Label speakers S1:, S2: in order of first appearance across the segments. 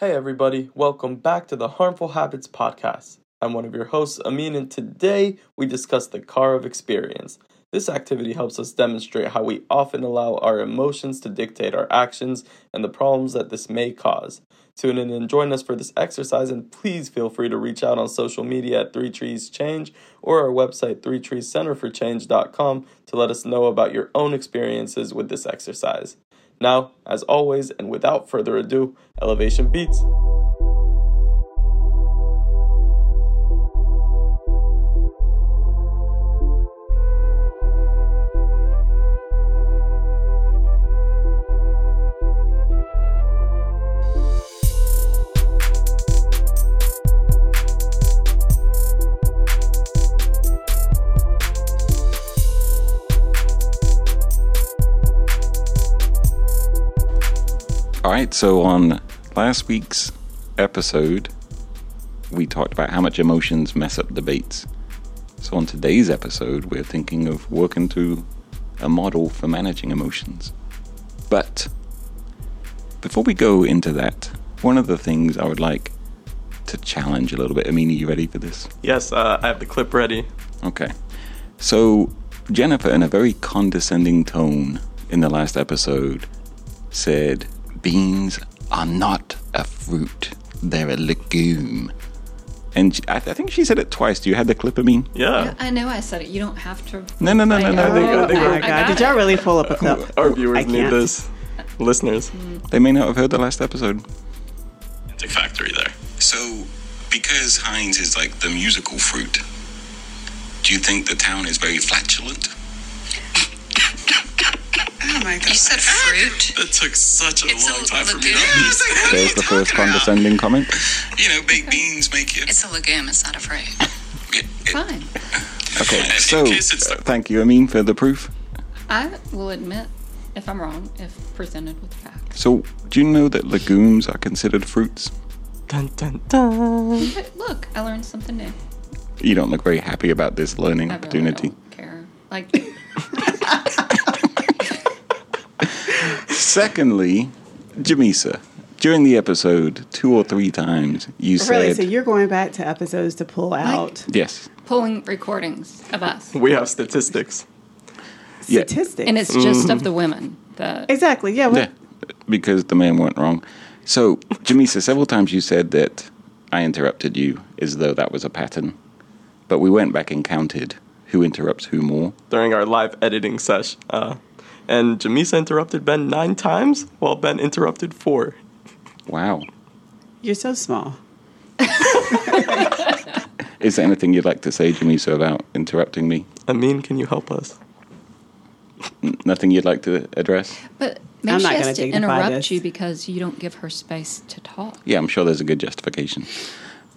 S1: Hey, everybody, welcome back to the Harmful Habits Podcast. I'm one of your hosts, Amin, and today we discuss the car of experience. This activity helps us demonstrate how we often allow our emotions to dictate our actions and the problems that this may cause. Tune in and join us for this exercise, and please feel free to reach out on social media at Three Trees Change or our website, threetreescenterforchange.com, to let us know about your own experiences with this exercise. Now, as always, and without further ado, Elevation Beats.
S2: So on last week's episode, we talked about how much emotions mess up debates. So on today's episode, we're thinking of working through a model for managing emotions. But before we go into that, one of the things I would like to challenge a little bit. Amina, you ready for this?
S1: Yes, uh, I have the clip ready.
S2: Okay. So, Jennifer, in a very condescending tone in the last episode, said, Beans are not a fruit, they're a legume. And she- I, I think she said it twice. Do you have the clip, Amin?
S1: Yeah.
S3: Yeah, I know I said it. You don't have to.
S2: No, no, no, no, no.
S1: I think- I
S3: oh,
S1: think
S3: I-
S1: we're-
S4: Oh my god! Did
S3: it.
S4: y'all really pull up a clip?
S1: Our viewers
S4: I
S1: need
S4: can't.
S1: this. Listeners. Mm.
S2: They may not have heard the last episode.
S5: It's a factory there. So, because Heinz is like the musical fruit, do you think the town is very flatulent?
S6: Oh my god.
S7: You said fruit.
S5: That took such a
S7: It's a
S5: long time for me
S7: lagoon.
S5: to understand.
S2: There's the first condescending comment.
S5: You know, baked beans make it.
S7: It's a legume. It's not a fruit.
S5: it, it
S3: Fine.
S2: Okay,
S5: In
S2: so
S5: the-
S2: uh, thank you, Amin, for the proof.
S3: I will admit if I'm wrong, if presented with facts.
S2: So, do you know that legumes are considered fruits?
S1: Dun, dun, dun.
S3: Look, I learned something new.
S2: You don't look very happy about this learning
S3: I really
S2: opportunity.
S3: don't care. Like,
S2: Secondly, Jamisa, during the episode, two or three times, you
S4: Really?
S2: said, Really?
S4: So you're going back to episodes to pull out
S2: yes,
S3: pulling recordings of us.
S1: We have statistics.
S2: Yeah.
S4: statistics?
S3: And it's just of the women. The
S4: exactly. Yeah.
S2: yeah, because the man went wrong. So, Jamisa, several times you said that I interrupted you as though that was a pattern, but we went back and counted who interrupts who more.
S1: during our live editing sesh. Uh, and Jamisa interrupted Ben nine times, while Ben interrupted four.
S2: Wow.
S4: You're so small.
S2: Is there anything you'd like to say, Jamisa, about interrupting me?
S1: Amin, can you help us?
S2: Nothing you'd like to address?
S3: but
S4: I'm
S3: maybe she
S4: not
S3: has
S4: gonna
S3: interrupt
S4: this.
S3: you because you don't give her space to talk.
S2: Yeah, I'm sure there's a good justification.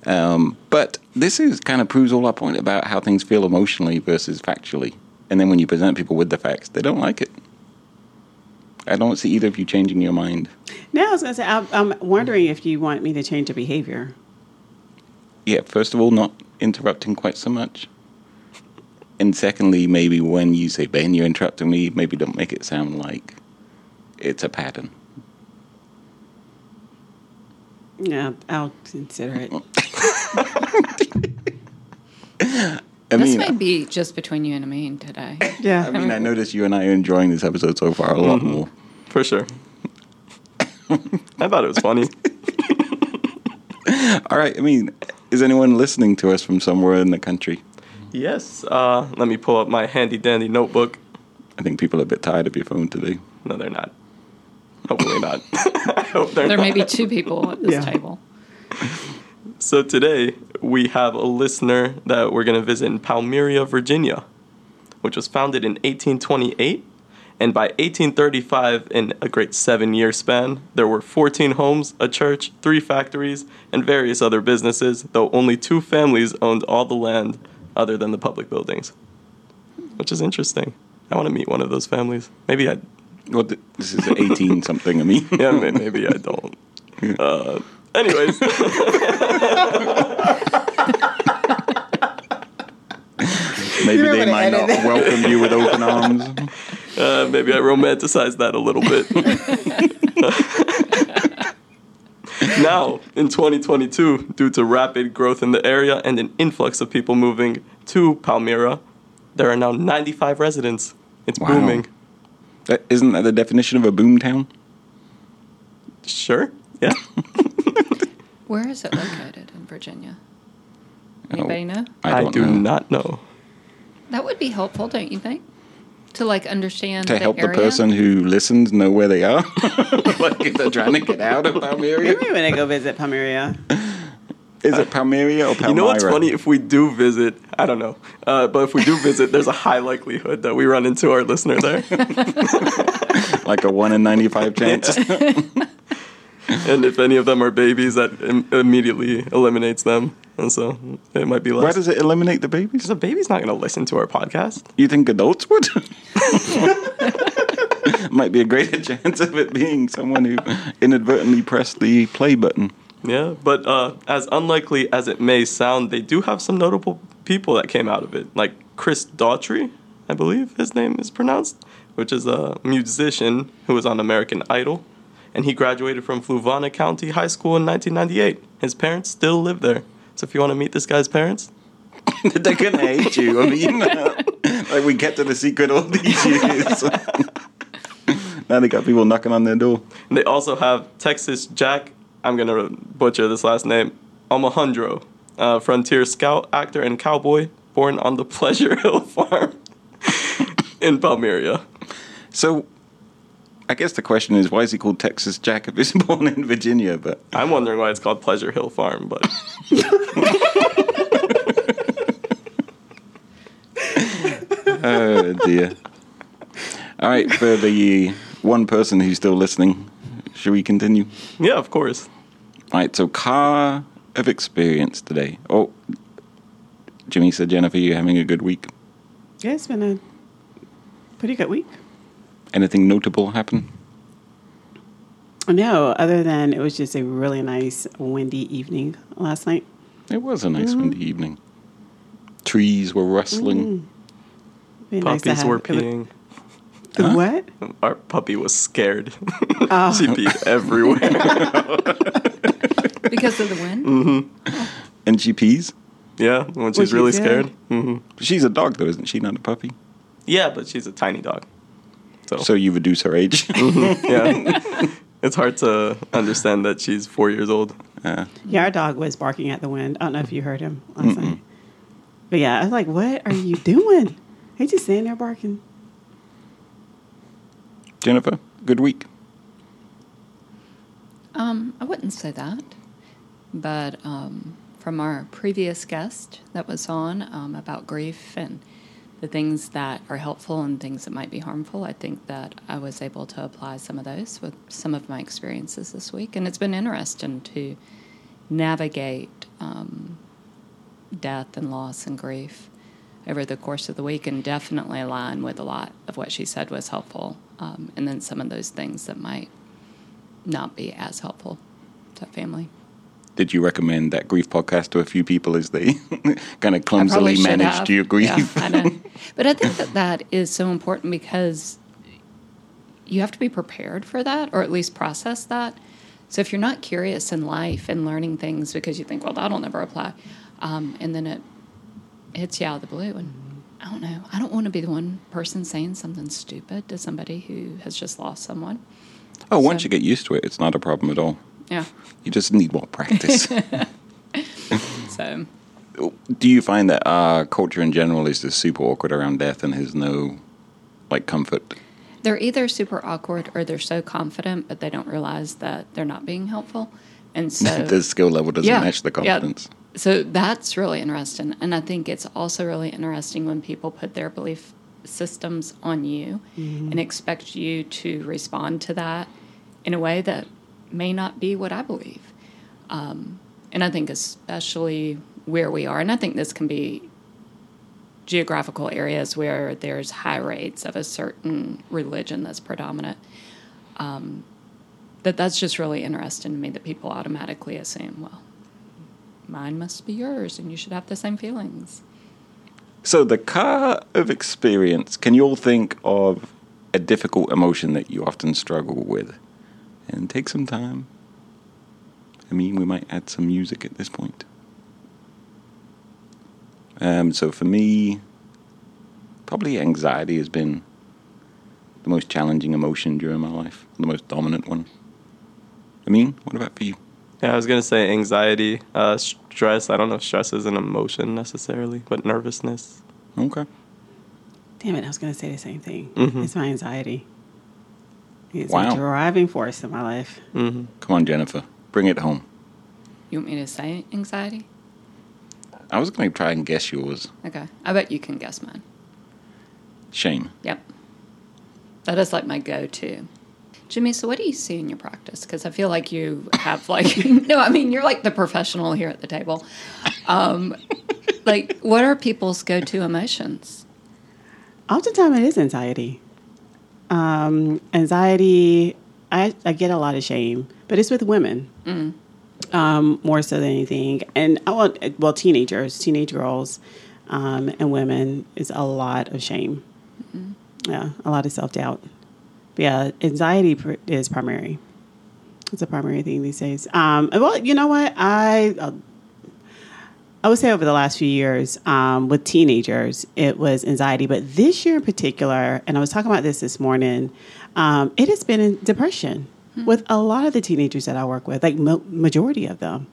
S2: Um, but this is kind of proves all our point about how things feel emotionally versus factually. And then when you present people with the facts, they don't like it. I don't see either of you changing your mind.
S4: No, I was going to say, I'm, I'm wondering if you want me to change your behavior.
S2: Yeah, first of all, not interrupting quite so much. And secondly, maybe when you say, Ben, you're interrupting me, maybe don't make it sound like it's a pattern.
S4: Yeah, I'll consider it.
S2: I
S3: this
S2: mean,
S3: may be just between you and Amin today.
S4: Yeah.
S2: I mean, I notice you and I are enjoying this episode so far a lot more.
S1: For sure. I thought it was funny.
S2: All right. I mean, is anyone listening to us from somewhere in the country?
S1: Yes. Uh, let me pull up my handy dandy notebook.
S2: I think people are a bit tired of your phone today.
S1: No, they're not. Hopefully not. I hope they're
S3: There
S1: not.
S3: may be two people at this
S4: Yeah.
S3: table.
S1: So today we have a listener that we're going to visit in Palmyra, Virginia, which was founded in 1828. And by 1835, in a great seven year span, there were 14 homes, a church, three factories, and various other businesses, though only two families owned all the land other than the public buildings. Which is interesting. I want to meet one of those families. Maybe I,
S2: Well, this is 18 something of me.
S1: yeah, maybe I don't. Uh, anyways.
S2: Maybe
S4: You're
S2: they might not
S4: edit it.
S2: welcome you with open arms.
S1: Uh, maybe I romanticized that a little bit. Now, in 2022, due to rapid growth in the area and an influx of people moving to Palmyra, there are now 95 residents. It's
S2: Wow.
S1: booming.
S2: That, isn't that the definition of a boom town?
S1: Sure. Yeah.
S3: Where is it located in Virginia? Anybody know?
S1: I,
S2: don't
S1: do
S2: know.
S1: not know.
S3: That would be helpful, don't you think? To like understand
S2: to
S3: the
S2: help the person who listens know where they are. like if they're trying to get out of Palmyra.
S4: Maybe when I go visit Palmyra.
S2: Is it Palmyra or Palmyra?
S1: You know what's funny? If we do visit, I don't know, uh, but if we do visit, there's a high likelihood that we run into our listener there.
S2: Like a 1 in 95 chance?
S1: and if any of them are babies, that Im- immediately eliminates them. And so it might be less.
S2: Why does it eliminate the babies?
S1: Because a baby's not going to listen to our podcast.
S2: You think adults would? Might be a greater chance of it being someone who inadvertently pressed the play button.
S1: Yeah, but uh, as unlikely as it may sound, they do have some notable people that came out of it, like Chris Daughtry, I believe his name is pronounced, which is a musician who was on American Idol, and he graduated from Fluvanna County High School in 1998. His parents still live there, so if you want to meet this guy's parents,
S2: They're gonna hate you. I mean, like we kept it a secret all these years. now they got people knocking on their door.
S1: and they also have Texas Jack. I'm gonna butcher this last name, Omohundro, uh, frontier scout, actor, and cowboy, born on the Pleasure Hill Farm in Palmyra.
S2: So, I guess the question is, why is he called Texas Jack if he's born in Virginia? But
S1: I'm wondering why it's called Pleasure Hill Farm, but
S2: oh dear. All right, for the one person who's still listening, should we continue?
S1: yeah, of course.
S2: All right, so car of experience today. Oh, Jimmy said, Jennifer, you having a good week?
S4: Yeah, it's been a pretty good week.
S2: Anything notable happen?
S4: No, other than it was just a really nice windy evening last night.
S2: It was a nice windy evening. Trees were rustling.
S4: Be nice
S1: Puppies
S4: have-
S1: were peeing.
S4: The what?
S1: Our puppy was scared.
S4: Oh.
S1: she peed everywhere.
S3: because of the wind.
S1: Mm-hmm.
S2: And she pees.
S1: yeah, when she's
S4: Was she
S1: really
S4: scared?
S1: scared. hmm
S2: She's a dog, though, isn't she? Not a puppy.
S1: Yeah, but she's a tiny dog. So,
S2: So you reduce her age.
S1: yeah, it's hard to understand that she's four years old.
S2: Uh,
S4: Yeah, our dog was barking at the wind. I don't know if you heard him last night. But yeah, I was like, what are you doing? He's just sitting there barking.
S2: Jennifer, good week.
S3: Um, I wouldn't say that, but um, from our previous guest that was on um, about grief and the things that are helpful and things that might be harmful, I think that I was able to apply some of those with some of my experiences this week, and it's been interesting to navigate um, death and loss and grief over the course of the week, and definitely align with a lot of what she said was helpful, um, and then some of those things that might not be as helpful to family.
S2: Did you recommend that grief podcast to a few people as they kind of clumsily managed
S3: have.
S2: your grief?
S3: Yeah, I know. But I think that that is so important because you have to be prepared for that or at least process that. So if you're not curious in life and learning things because you think, well, that'll never apply, um, and then it hits you out of the blue, and I don't know, I don't want to be the one person saying something stupid to somebody who has just lost someone.
S2: oh, once you get used to it, it's not a problem at all.
S3: Yeah.
S2: You just need more practice.
S3: So
S2: Do you find that our culture in general is just super awkward around death and has no like comfort?
S3: they're either super awkward or they're so confident, but they don't realize that they're not being helpful. And so
S2: the skill level doesn't match the
S3: yeah.
S2: confidence.
S3: So that's really interesting. And I think it's also really interesting when people put their belief systems on you mm-hmm. and expect you to respond to that in a way that may not be what I believe. Um, and I think, especially where we are, and I think this can be geographical areas where there's high rates of a certain religion that's predominant. Um, that that's just really interesting to me that people automatically assume, well, mine must be yours, and you should have the same feelings.
S2: So the car of experience, can you all think of a difficult emotion that you often struggle with? And take some time. I mean, we might add some music at this point. Um, so for me, probably anxiety has been the most challenging emotion during my life, the most dominant one. I mean, what about for you?
S1: Yeah, I was gonna say anxiety, uh, stress. I don't know if stress is an emotion necessarily, but nervousness.
S2: Okay.
S4: Damn it, I was going to say the same thing.
S1: Mhm.
S4: It's my anxiety. It's
S2: Wow.
S4: a driving force in my life.
S1: hmm
S2: Come on, Jennifer, bring it home.
S3: You want me to say anxiety?
S2: I was going to try and guess yours.
S3: Okay. I bet you can guess mine.
S2: Shame.
S3: Yep. That is like my go to. Jimmy, so what do you see in your practice? Because I feel like you have like no, I mean you're like the professional here at the table. Um, like, what are people's go to emotions?
S4: Oftentimes it is anxiety. Um, anxiety, I, I get a lot of shame, but it's with women um, more so than anything. And I want, well, teenagers, teenage girls, um, and women is a lot of shame. Yeah, a lot of self doubt. Yeah, anxiety pr- is primary. It's a primary thing these days. Um, well, you know what? I uh, I would say over the last few years um, with teenagers, it was anxiety. But this year in particular, and I was talking about this this morning, um, it has been in depression with a lot of the teenagers that I work with, like mo- majority of them.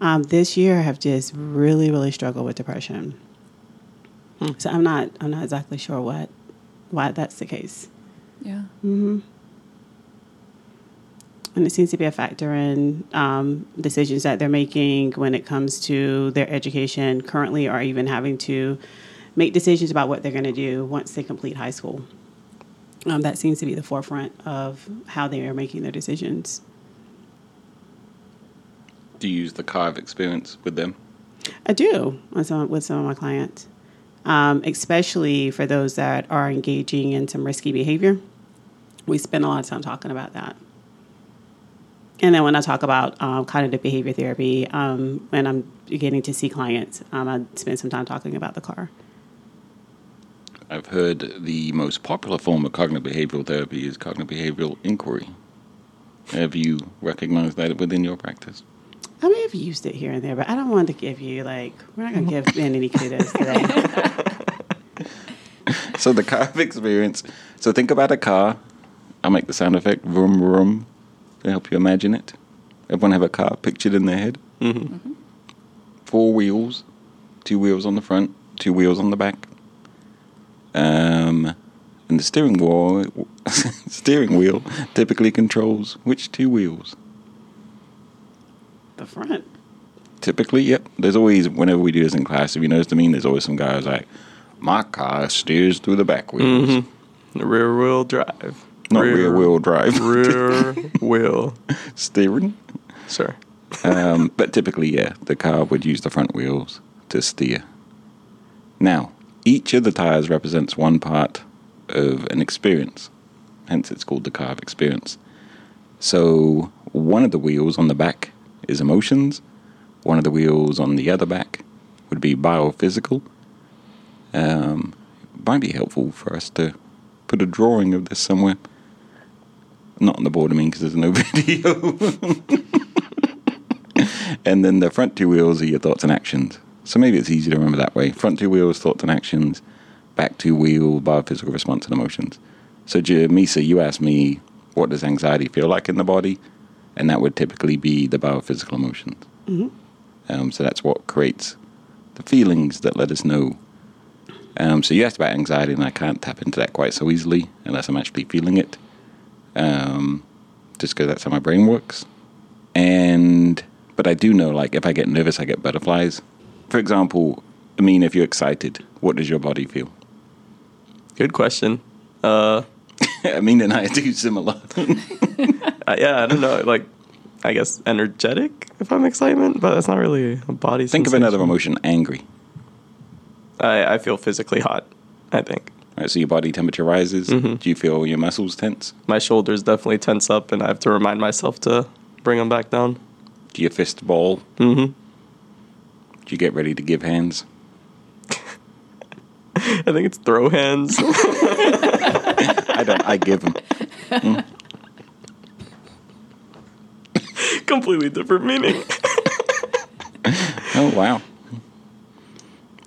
S4: Um, this year have just really, really struggled with depression. So I'm not, I'm not exactly sure what, why that's the case.
S3: Yeah.
S4: And it seems to be a factor in um, decisions that they're making when it comes to their education currently, or even having to make decisions about what they're going to do once they complete high school. Um, that seems to be the forefront of how they are making their decisions.
S2: Do you use the car of experience with them?
S4: I do with some, with some of my clients, um, especially for those that are engaging in some risky behavior. We spend a lot of time talking about that. And then when I talk about um, cognitive behavior therapy, um, when I'm beginning to see clients, um, I spend some time talking about the car.
S2: I've heard the most popular form of cognitive behavioral therapy is cognitive behavioral inquiry. Have you recognized that within your practice?
S4: I may have used it here and there, but I don't want to give you like we're not going to give Ben any kudos today.
S2: So the car experience. So think about a car. I'll make the sound effect vroom vroom to help you imagine it. Everyone have a car pictured in their head.
S1: hmm
S2: Four wheels, two wheels on the front, two wheels on the back. Um, and the steering wheel, steering wheel typically controls which two wheels?
S4: the front.
S2: Typically, yep. There's always, whenever we do this in class, if you notice what I mean, there's always some guys like, my car steers through the back wheels.
S1: hmm Rear wheel drive.
S2: Not rear wheel drive.
S1: rear wheel.
S2: Steering.
S1: Sorry.
S2: um, but typically, yeah, the car would use the front wheels to steer. Now, each of the tires represents one part of an experience. Hence, it's called the car of experience. So, one of the wheels on the back is emotions. One of the wheels on the other back would be biophysical. Um, might be helpful for us to put a drawing of this somewhere. Not on the board, I mean, because there's no video. and then the front two wheels are your thoughts and actions. So maybe it's easy to remember that way. Front two wheels, thoughts and actions. Back two wheel, biophysical response and emotions. So Jamisa, you asked me, what does anxiety feel like in the body? And that would typically be the biophysical emotions. Um, so that's what creates the feelings that let us know. Um, so you asked about anxiety, and I can't tap into that quite so easily unless I'm actually feeling it. Um, just because that's how my brain works. And but I do know, like, if I get nervous, I get butterflies. For example, I mean, if you're excited, what does your body feel?
S1: Good question. Uh,
S2: I mean, and I do similar.
S1: uh, yeah, I don't know. Like, I guess energetic if I'm excitement, but that's not really a body.
S2: Think of another emotion, angry.
S1: I, I feel physically hot. I think
S2: Right, so your body temperature rises.
S1: Mhm.
S2: Do you feel your muscles tense?
S1: my shoulders definitely tense up, and I have to remind myself to bring them back down.
S2: Do your fist ball?
S1: hmm
S2: Do you get ready to give hands?
S1: I think it's throw hands.
S2: I don't. I give them.
S1: completely different meaning.
S2: Oh wow.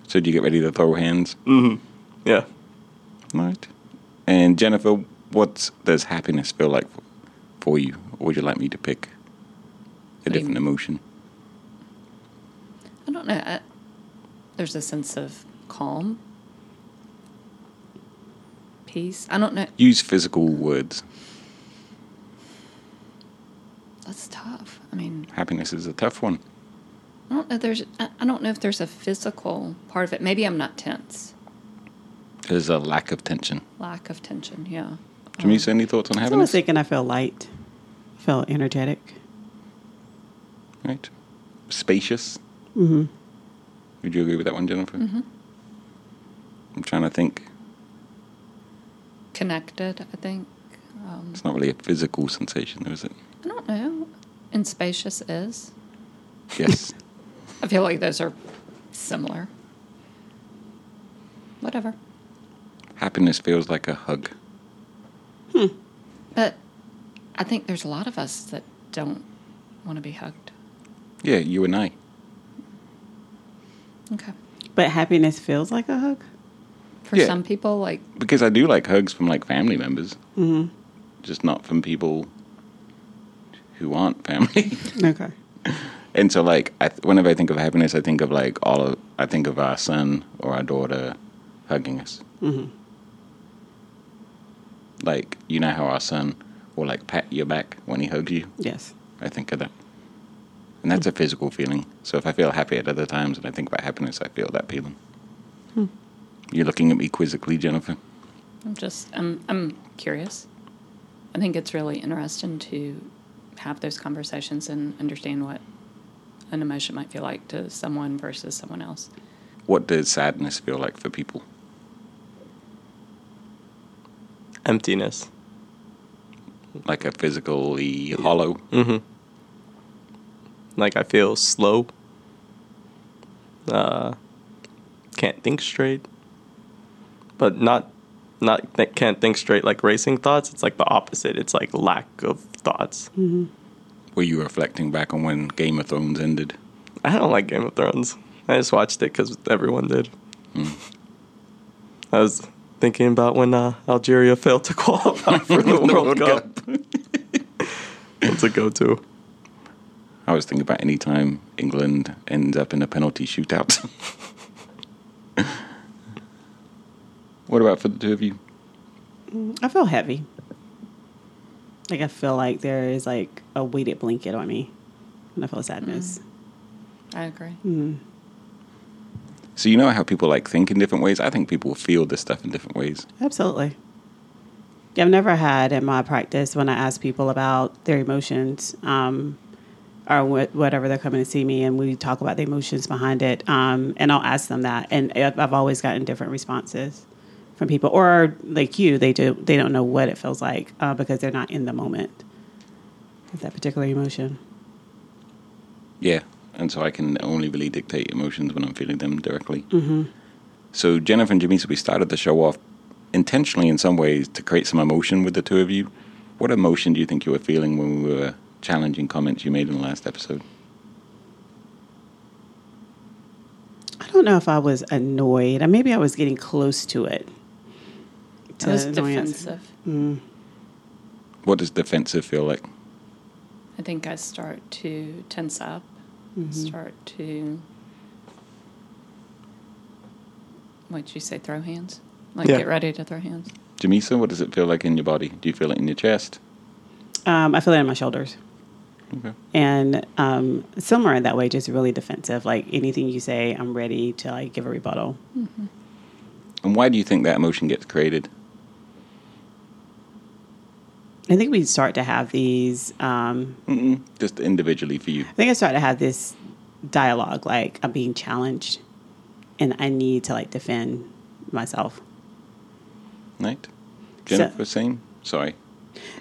S2: So do you get ready to throw hands?
S1: yeah.
S2: Right. And Jennifer, what does happiness feel like for, for you? Or would you like me to pick a different emotion?
S3: I don't know. I, there's a sense of calm, peace. I don't know.
S2: Use physical words.
S3: That's tough. I mean,
S2: Happiness is a tough one.
S3: I don't know. There's. I I don't know if there's a physical part of it. Maybe I'm not tense.
S2: There's a lack of tension.
S3: Lack of tension. Yeah.
S2: Jamisa, any thoughts on having.
S4: I was thinking I feel light, feel energetic.
S2: Right. Spacious. Mm-hmm. Would you agree with that one, Jennifer? Mm-hmm. I'm trying to think.
S3: Connected. I think.
S2: It's not really a physical sensation, though, is it?
S3: I don't know. And spacious is.
S2: Yes.
S3: I feel like those are similar. Whatever.
S2: Happiness feels like a hug. Hmm.
S3: But I think there's a lot of us that don't want to be hugged.
S2: Yeah, you and I.
S3: Okay.
S4: But happiness feels like a hug.
S3: For
S2: Yeah.
S3: some people, like
S2: Because I do like hugs from like family members. Mm-hmm. Just not from people who aren't family.
S4: Okay.
S2: and so like I th- whenever I think of happiness, I think of like all of I think of our son or our daughter hugging us. Mm-hmm. Like you know how our son will like pat your back when he hugs you.
S4: Yes.
S2: I think of that. And that's a physical feeling. So if I feel happy at other times and I think about happiness, I feel that feeling. Hmm. You're looking at me quizzically, Jennifer.
S3: I'm just I'm I'm curious. I think it's really interesting to have those conversations and understand what an emotion might feel like to someone versus someone else.
S2: What does sadness feel like for people?
S1: Emptiness.
S2: Like a physically hollow.
S1: Mm-hmm. Like I feel slow. Uh, can't think straight. But not, not that can't think straight like racing thoughts. It's like the opposite. It's like lack of thoughts.
S2: Were you reflecting back on when Game of Thrones ended?
S1: I don't like Game of Thrones. I just watched it because everyone did. I was thinking about when uh, Algeria failed to qualify for the World, Cup. What's a go-to?
S2: I was thinking about any time England ends up in a penalty shootout. what about for the two of you?
S4: I feel heavy. Like I feel like there is like a weighted blanket on me and I feel sadness.
S3: I agree.
S2: So you know how people like think in different ways? I think people feel this stuff in different ways.
S4: Absolutely. I've never had in my practice when I ask people about their emotions um, or wh- whatever they're coming to see me, and we talk about the emotions behind it, um, and I'll ask them that, and I've I've always gotten different responses from people, or like you, they do they don't know what it feels like uh, because they're not in the moment of that particular emotion.
S2: Yeah, and so I can only really dictate emotions when I'm feeling them directly. Mm-hmm. So Jennifer and Jamisa, we started the show off intentionally in some ways to create some emotion with the two of you. What emotion do you think you were feeling when we were challenging comments you made in the last episode?
S4: I don't know if I was annoyed, or maybe I was getting close to it.
S3: It was
S4: To annoyance.
S3: defensive.
S2: What does defensive feel like?
S3: I think I start to tense up, start to what'd you say, throw hands? Like
S1: Yeah.
S3: get ready to throw hands.
S2: Jamisa, what does it feel like in your body? Do you feel it in your chest?
S4: Um, I feel it in my shoulders.
S2: Okay.
S4: and um, similar in that way, just really defensive. Like anything you say, I'm ready to like give a rebuttal.
S2: And why do you think that emotion gets created?
S4: I think we start to have these. Um,
S2: just individually for you.
S4: I think I start to have this dialogue, like I'm being challenged, and I need to like defend myself.
S2: Right? Jennifer, same? Sorry.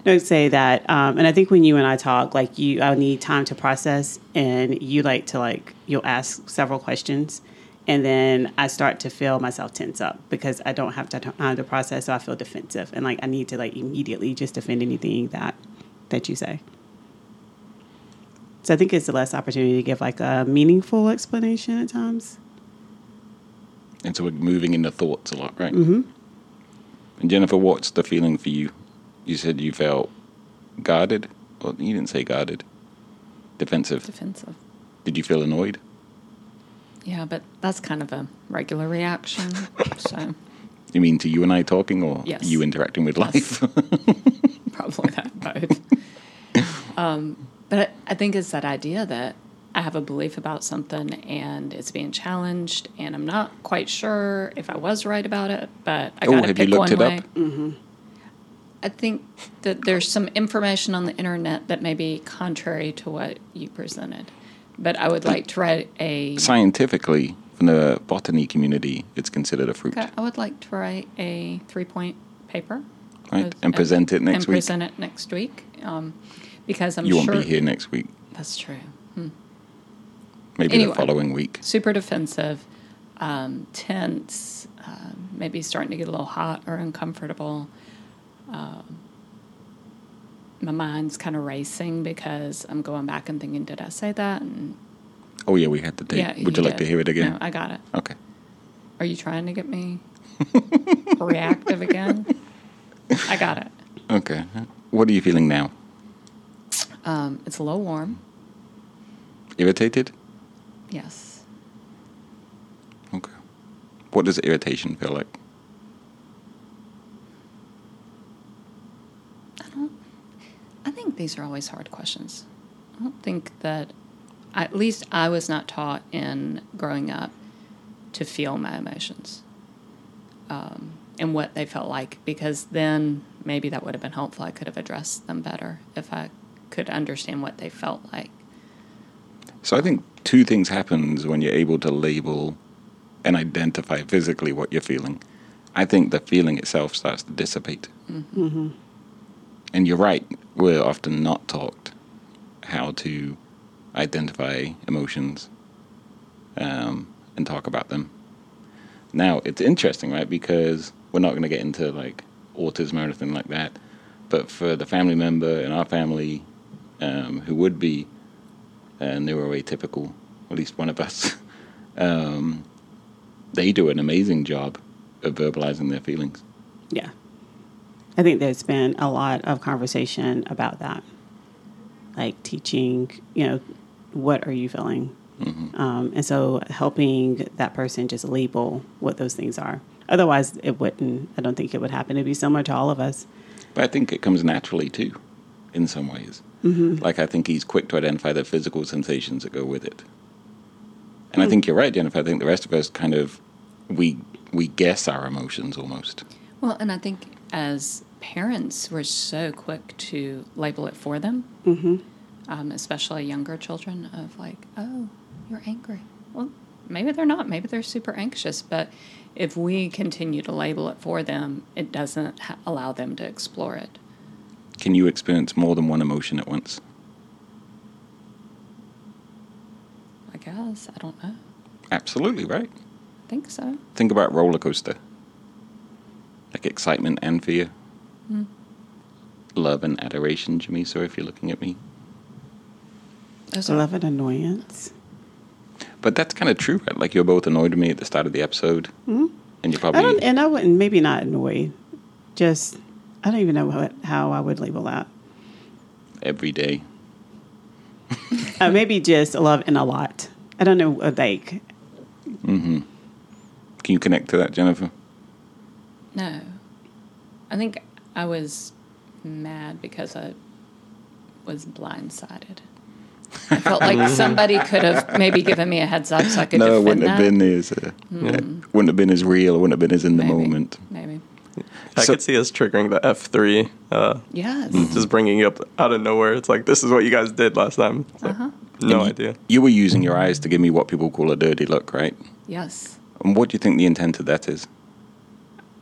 S4: No, say that, um, and I think when you and I talk, like you, I need time to process, and you like to like you'll ask several questions, and then I start to feel myself tense up because I don't have to time to process, so I feel defensive, and like I need to like immediately just defend anything that that you say. So I think it's the less opportunity to give like a meaningful explanation at times.
S2: And so we're moving into thoughts a lot, right? Mm-hmm. And Jennifer, what's the feeling for you? You said you felt guarded. Well, you didn't say guarded. Defensive.
S3: Defensive.
S2: Did you feel annoyed?
S3: Yeah, but that's kind of a regular reaction. so
S2: You mean to you and I talking, or
S3: Yes.
S2: you interacting with
S3: Yes.
S2: life?
S3: probably that both. um, but I, I think it's that idea that I have a belief about something and it's being challenged, and I'm not quite sure if I was right about it, but I
S2: Oh,
S3: got to
S2: have you
S3: pick
S2: looked
S3: one
S2: it
S3: way.
S2: up?
S3: I think that there's some information on the internet that may be contrary to what you presented, but I would like to write a.
S2: Scientifically, from the botany community, it's considered a fruit,
S3: Okay, I would like to write a three-point paper.
S2: right?
S3: As-
S2: And present it next
S3: and
S2: week.
S3: present it next week, um, because I'm
S2: you won't
S3: sure
S2: be here next week.
S3: That's true.
S2: Maybe
S3: Anyway.
S2: the following week.
S3: Super defensive, um, tense, um, maybe starting to get a little hot or uncomfortable. Um, my mind's kind of racing because I'm going back and thinking, did I say that? And
S2: Oh yeah, we had the tape.
S3: yeah,
S2: Would you like to hear it again?
S3: No, I got it.
S2: Okay.
S3: Are you trying to get me reactive again? I got it.
S2: Okay. What are you feeling now?
S3: Um, it's a little warm.
S2: Irritated?
S3: Yes.
S2: Okay. What does irritation feel like?
S3: I think these are always hard questions. I don't think that, at least I was not taught in growing up to feel my emotions um, and what they felt like, because then maybe that would have been helpful. I could have addressed them better if I could understand what they felt like.
S2: So I think two things happens when you're able to label and identify physically what you're feeling. I think the feeling itself starts to dissipate. And you're right, we're often not taught how to identify emotions um, and talk about them. Now, it's interesting, right? Because we're not going to get into like autism or anything like that. But for the family member in our family um, who would be uh, neuroatypical, at least one of us, um, they do an amazing job of verbalizing their feelings.
S4: Yeah. I think there's been a lot of conversation about that. Like teaching, you know, what are you feeling? Mm-hmm. Um, and so helping that person just label what those things are. Otherwise, it wouldn't, I don't think it would happen. It'd be similar to all of us.
S2: But I think it comes naturally too, in some ways. Mm-hmm. Like I think he's quick to identify the physical sensations that go with it. And I mm. think you're right, Jennifer. I think the rest of us kind of we we guess our emotions almost.
S3: Well, and I think as parents, we're so quick to label it for them, mm-hmm. um, especially younger children, of like, oh, you're angry. Well, maybe they're not. Maybe they're super anxious. But if we continue to label it for them, it doesn't ha- allow them to explore it.
S2: Can you experience more than one emotion at once?
S3: I guess. I don't know.
S2: Absolutely, right?
S3: I think so.
S2: Think about roller coaster. Like excitement and fear. Love and adoration, Jimmy. So if you're looking at me.
S3: Those are-
S4: Love and annoyance.
S2: But that's kind of true, right? Like you're both annoyed at me at the start of the episode. And you're
S4: I
S2: probably
S4: don't, and I wouldn't, maybe not annoyed. Just, I don't even know what, how I would label that.
S2: every day.
S4: Uh, maybe just a love and a lot. I don't know, uh, like,
S2: Can you connect to that, Jennifer?
S3: No. I think I was mad because I was blindsided. I felt like somebody could have maybe given me a heads up so I could
S2: no, it wouldn't
S3: that.
S2: have been as uh, yeah, wouldn't have been as real. It wouldn't have been as in the
S3: Maybe.
S2: moment.
S3: Maybe.
S1: I
S2: So-
S1: could see us triggering the F three, uh,
S3: Yes.
S1: just bringing you up out of nowhere. It's like this is what you guys did last time. Like,
S3: Uh-huh.
S1: No
S2: you-
S1: idea.
S2: You were using your eyes to give me what people call a dirty look, right?
S3: Yes.
S2: And what do you think the intent of that is?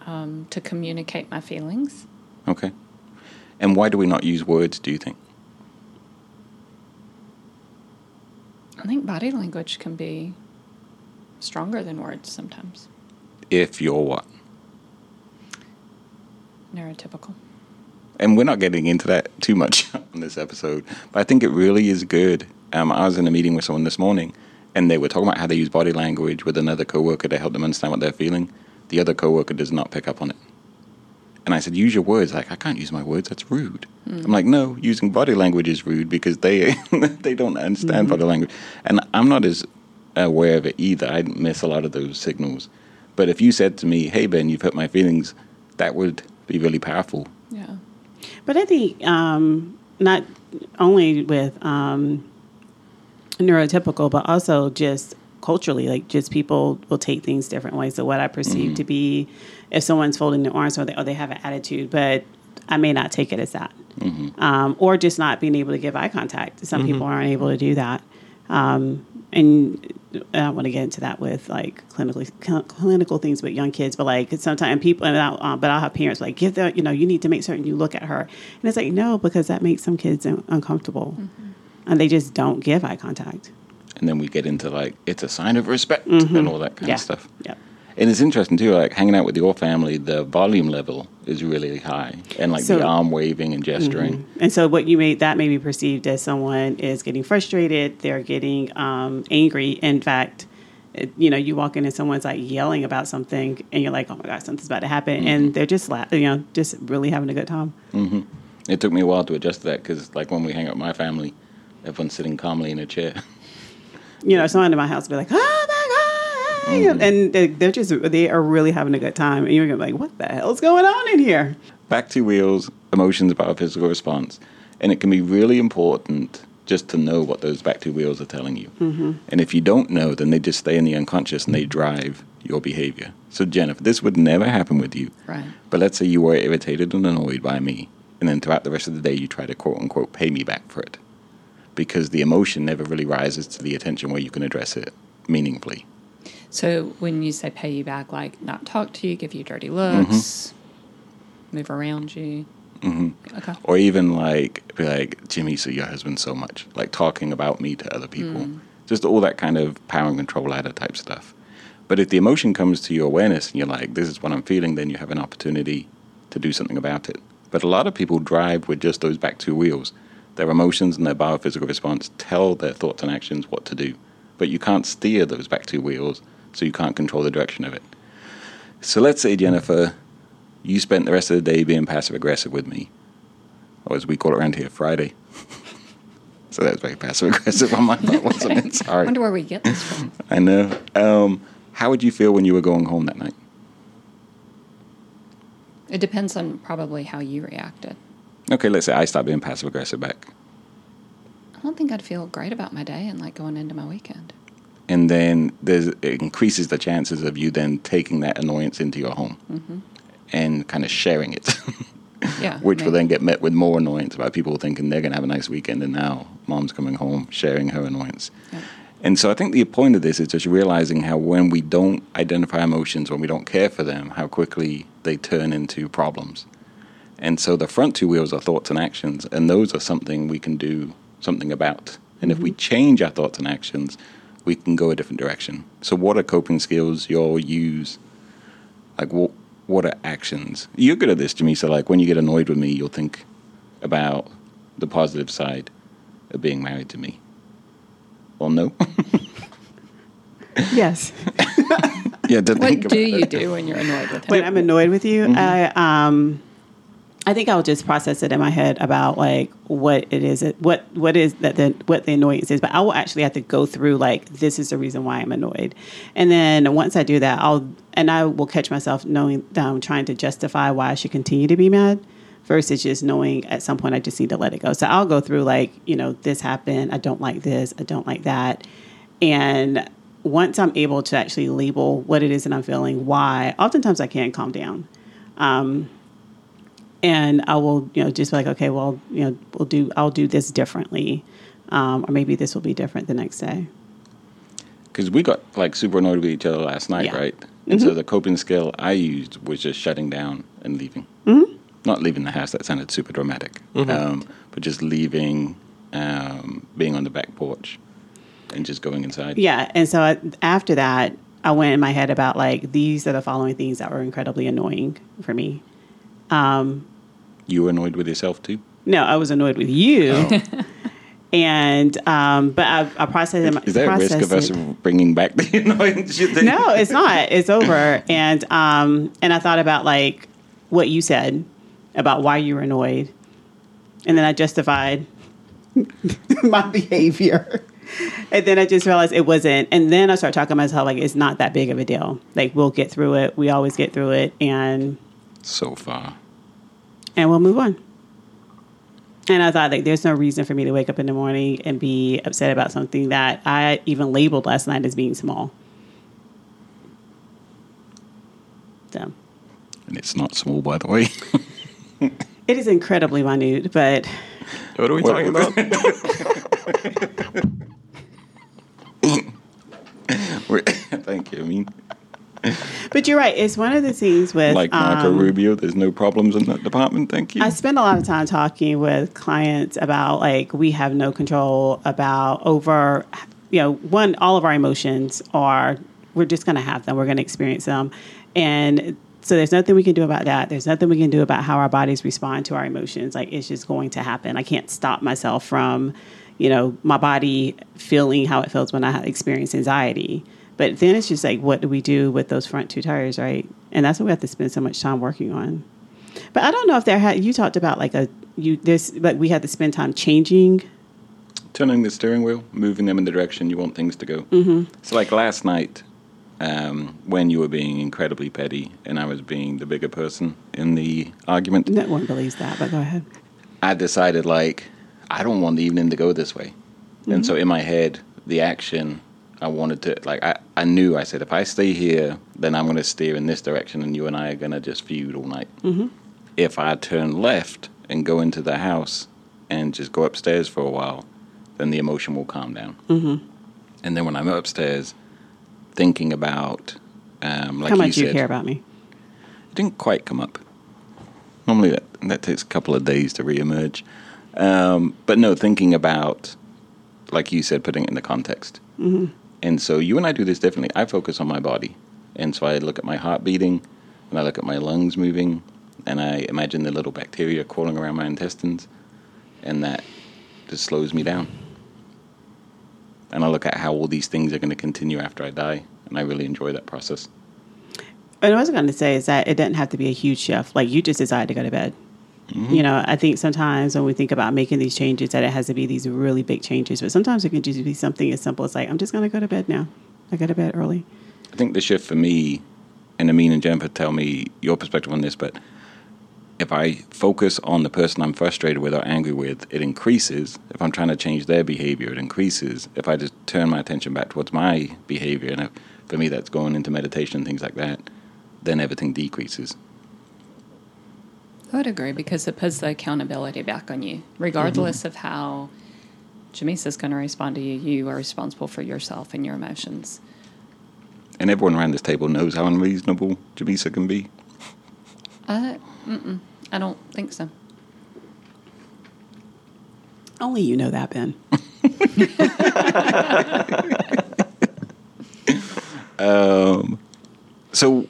S3: Um, to communicate my feelings.
S2: Okay. And why do we not use words? Do you think?
S3: I think body language can be stronger than words sometimes.
S2: If you're what?
S3: Neurotypical.
S2: And we're not getting into that too much on this episode, but I think it really is good Um, I was in a meeting with someone this morning, and they were talking about how they use body language with another coworker to help them understand what they're feeling. The other coworker does not pick up on it. And I said, use your words. Like, I can't use my words. That's rude. I'm like, no, using body language is rude because they they don't understand body language. And I'm not as aware of it either. I miss a lot of those signals. But if you said to me, hey, Ben, you've hurt my feelings, that would be really powerful.
S3: Yeah.
S4: But I think um, not only with um, neurotypical, but also just culturally, like just people will take things different ways. So what I perceive to be, if someone's folding their arms or they, or they have an attitude, but I may not take it as that, um, or just not being able to give eye contact. Some people aren't able to do that. Um, and I want to get into that with like clinically cl- clinical things with young kids, but like sometimes people, and I'll, uh, but I'll have parents like give them, you know, you need to make certain you look at her, and it's like no, because that makes some kids un- uncomfortable, and they just don't give eye contact.
S2: And then we get into like, it's a sign of respect mm-hmm. and all that kind
S4: Yeah,
S2: of stuff.
S4: yeah.
S2: And it's interesting too, like hanging out with your family, the volume level is really high. And like the arm waving and gesturing. Mm-hmm.
S4: And so what you may that may be perceived as someone is getting frustrated, they're getting um, angry. In fact, it, you know, you walk in and someone's like yelling about something, and you're like, "Oh my god, something's about to happen," and mm-hmm. they're just la- you know, just really having a good time.
S2: It took me a while to adjust to that because, like, when we hang out with my family, everyone's sitting calmly in a chair.
S4: You know, someone in my house will be like, "Oh my god," and they, they're just they are really having a good time, and you're gonna be like, "What the hell's going on in here?"
S2: Back to wheels, emotions about a physical response. And it can be really important just to know what those back two wheels are telling you. Mm-hmm. And if you don't know, then they just stay in the unconscious and they drive your behavior. So, Jennifer, this would never happen with you.
S3: Right.
S2: But let's say you were irritated and annoyed by me, and then throughout the rest of the day, you try to quote unquote pay me back for it. Because the emotion never really rises to the attention where you can address it meaningfully.
S3: So when you say pay you back, like not talk to you, give you dirty looks, move around you. Mm-hmm. Okay.
S2: Or even like, be like, Jimmy, so your husband so much. Like talking about me to other people. Just all that kind of power and control ladder type stuff. But if the emotion comes to your awareness and you're like, this is what I'm feeling, then you have an opportunity to do something about it. But a lot of people drive with just those back two wheels. Their emotions and their biophysical response tell their thoughts and actions what to do. But you can't steer those back two wheels, so you can't control the direction of it. So let's say, Jennifer, you spent the rest of the day being passive aggressive with me, or as we call it around here, Friday. so that's very passive aggressive on my part, wasn't it?
S3: I wonder where we get this from.
S2: I know. Um, how would you feel when you were going home that night?
S3: It depends on probably how you reacted.
S2: Okay, let's say I start being passive aggressive back.
S3: I don't think I'd feel great about my day and like going into my weekend.
S2: And then there's, it increases the chances of you then taking that annoyance into your home mm-hmm. and kind of sharing it,
S3: Yeah.
S2: which will then get met with more annoyance by people thinking they're going to have a nice weekend and now mom's coming home sharing her annoyance.
S3: Yeah.
S2: And so I think the point of this is just realizing how when we don't identify emotions, when we don't care for them, how quickly they turn into problems. And so the front two wheels are thoughts and actions, and those are something we can do something about. And if we change our thoughts and actions, we can go a different direction. So what are coping skills you'll use? Like what what are actions? You're good at this, Jimmy. So like when you get annoyed with me, you'll think about the positive side of being married to me. Well, no.
S4: Yes.
S2: yeah. To
S3: What
S2: think
S3: do
S2: about
S3: you do when you're annoyed with him?
S4: when I'm annoyed with you, I um, I think I'll just process it in my head about like what it is, what what is that the what the annoyance is. But I will actually have to go through like this is the reason why I'm annoyed, and then once I do that, I'll and I will catch myself knowing that I'm trying to justify why I should continue to be mad. Versus just knowing at some point I just need to let it go. So I'll go through like, you know, this happened. I don't like this. I don't like that. And once I'm able to actually label what it is that I'm feeling, why, oftentimes I can calm down. Um, and I will, you know, just be like, okay, well, you know, we'll do, I'll do this differently. Um, or maybe this will be different the next day.
S2: because we got like super annoyed with each other last night,
S4: Yeah.
S2: right? And so the coping skill I used was just shutting down and leaving. Mm-hmm. Not leaving the house. That sounded super dramatic. Um, but just leaving, um, being on the back porch, and just going inside.
S4: Yeah. And so I, after that, I went in my head about like, these are the following things that were incredibly annoying for me.
S2: You were annoyed with yourself too.
S4: No, I was annoyed with you. And um, but I, I processed it.
S2: Is there a risk of us
S4: processed
S2: bringing back the annoyance? you think?
S4: no, it's not. It's over. And um, and I thought about like what you said about why you were annoyed, and then I justified my behavior. And then I just realized it wasn't. And then I started talking to myself like it's not that big of a deal. Like we'll get through it. We always get through it, and
S2: So far.
S4: And we'll move on. And I thought like there's no reason for me to wake up in the morning and be upset about something that I even labeled last night as being small. So
S2: And it's not small, by the way.
S4: it is incredibly minute, but
S1: What are we
S2: What-
S1: talking about?
S2: Thank you. I mean,
S4: but you're right. It's one of the things with
S2: like Marco
S4: um,
S2: Rubio, there's no problems in that department. Thank you.
S4: I spend a lot of time talking with clients about like we have no control about over, you know, one all of our emotions are we're just going to have them. We're going to experience them, and so there's nothing we can do about that. There's nothing we can do about how our bodies respond to our emotions. Like it's just going to happen. I can't stop myself from, you know, my body feeling how it feels when I experience anxiety. But then it's just like, what do we do with those front two tires, right? And that's what we have to spend so much time working on. But I don't know if there had you talked about like a you this like we had to spend time changing.
S2: Turning the steering wheel, moving them in the direction you want things to go. Mm-hmm. So, like last night, um, when you were being incredibly petty and I was being the bigger person in the argument,
S4: No one believes that, but go ahead.
S2: I decided like I don't want the evening to go this way, and so in my head, the action I wanted to like I, I knew I said if I stay here, then I'm going to steer in this direction, and you and I are going to just feud all night. Mm-hmm. If I turn left and go into the house and just go upstairs for a while, then the emotion will calm down. Mm-hmm. And then when I'm upstairs, thinking about um, like
S4: How much
S2: you
S4: you care about me?
S2: it didn't quite come up. Normally that that takes a couple of days to reemerge. Um, but no, thinking about, like you said, putting it in the context. Mm-hmm. And so you and I do this differently. I focus on my body, and so I look at my heart beating, and I look at my lungs moving, and I imagine the little bacteria crawling around my intestines, and that just slows me down. And I look at how all these things are going to continue after I die, and I really enjoy that process.
S4: And what I was going to say is that it doesn't have to be a huge shift. Like you just decided to go to bed. Mm-hmm. You know, I think sometimes when we think about making these changes, that it has to be these really big changes. But sometimes it can just be something as simple as like, I'm just going to go to bed now. I go to bed early.
S2: I think the shift for me, and Amin and Jennifer tell me your perspective on this, but if I focus on the person I'm frustrated with or angry with, it increases. If I'm trying to change their behavior, it increases. If I just turn my attention back towards my behavior, and if, for me that's going into meditation and things like that, then everything decreases.
S3: I would agree because it puts the accountability back on you. Regardless
S2: Mm-hmm.
S3: of how Jamisa's going to respond to you, you are responsible for yourself and your emotions.
S2: And everyone around this table knows how unreasonable Jamisa can be.
S3: Uh, mm-mm, I don't think so.
S4: Only you know that, Ben.
S2: Um, so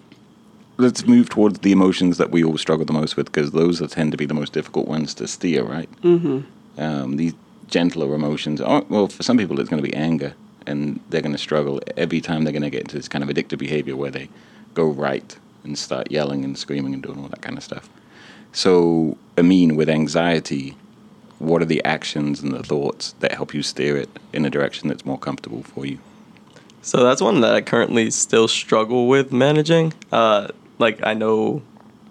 S2: let's move towards the emotions that we all struggle the most with because those are, tend to be the most difficult ones to steer, right? Mm-hmm. Um, these gentler emotions, aren't, well, for some people it's going to be anger, and they're going to struggle every time they're going to get into this kind of addictive behavior where they go right and start yelling and screaming and doing all that kind of stuff. So, Amin, with anxiety, what are the actions and the thoughts that help you steer it in a direction that's more comfortable for you?
S1: So that's one that I currently still struggle with managing. Uh, like I know,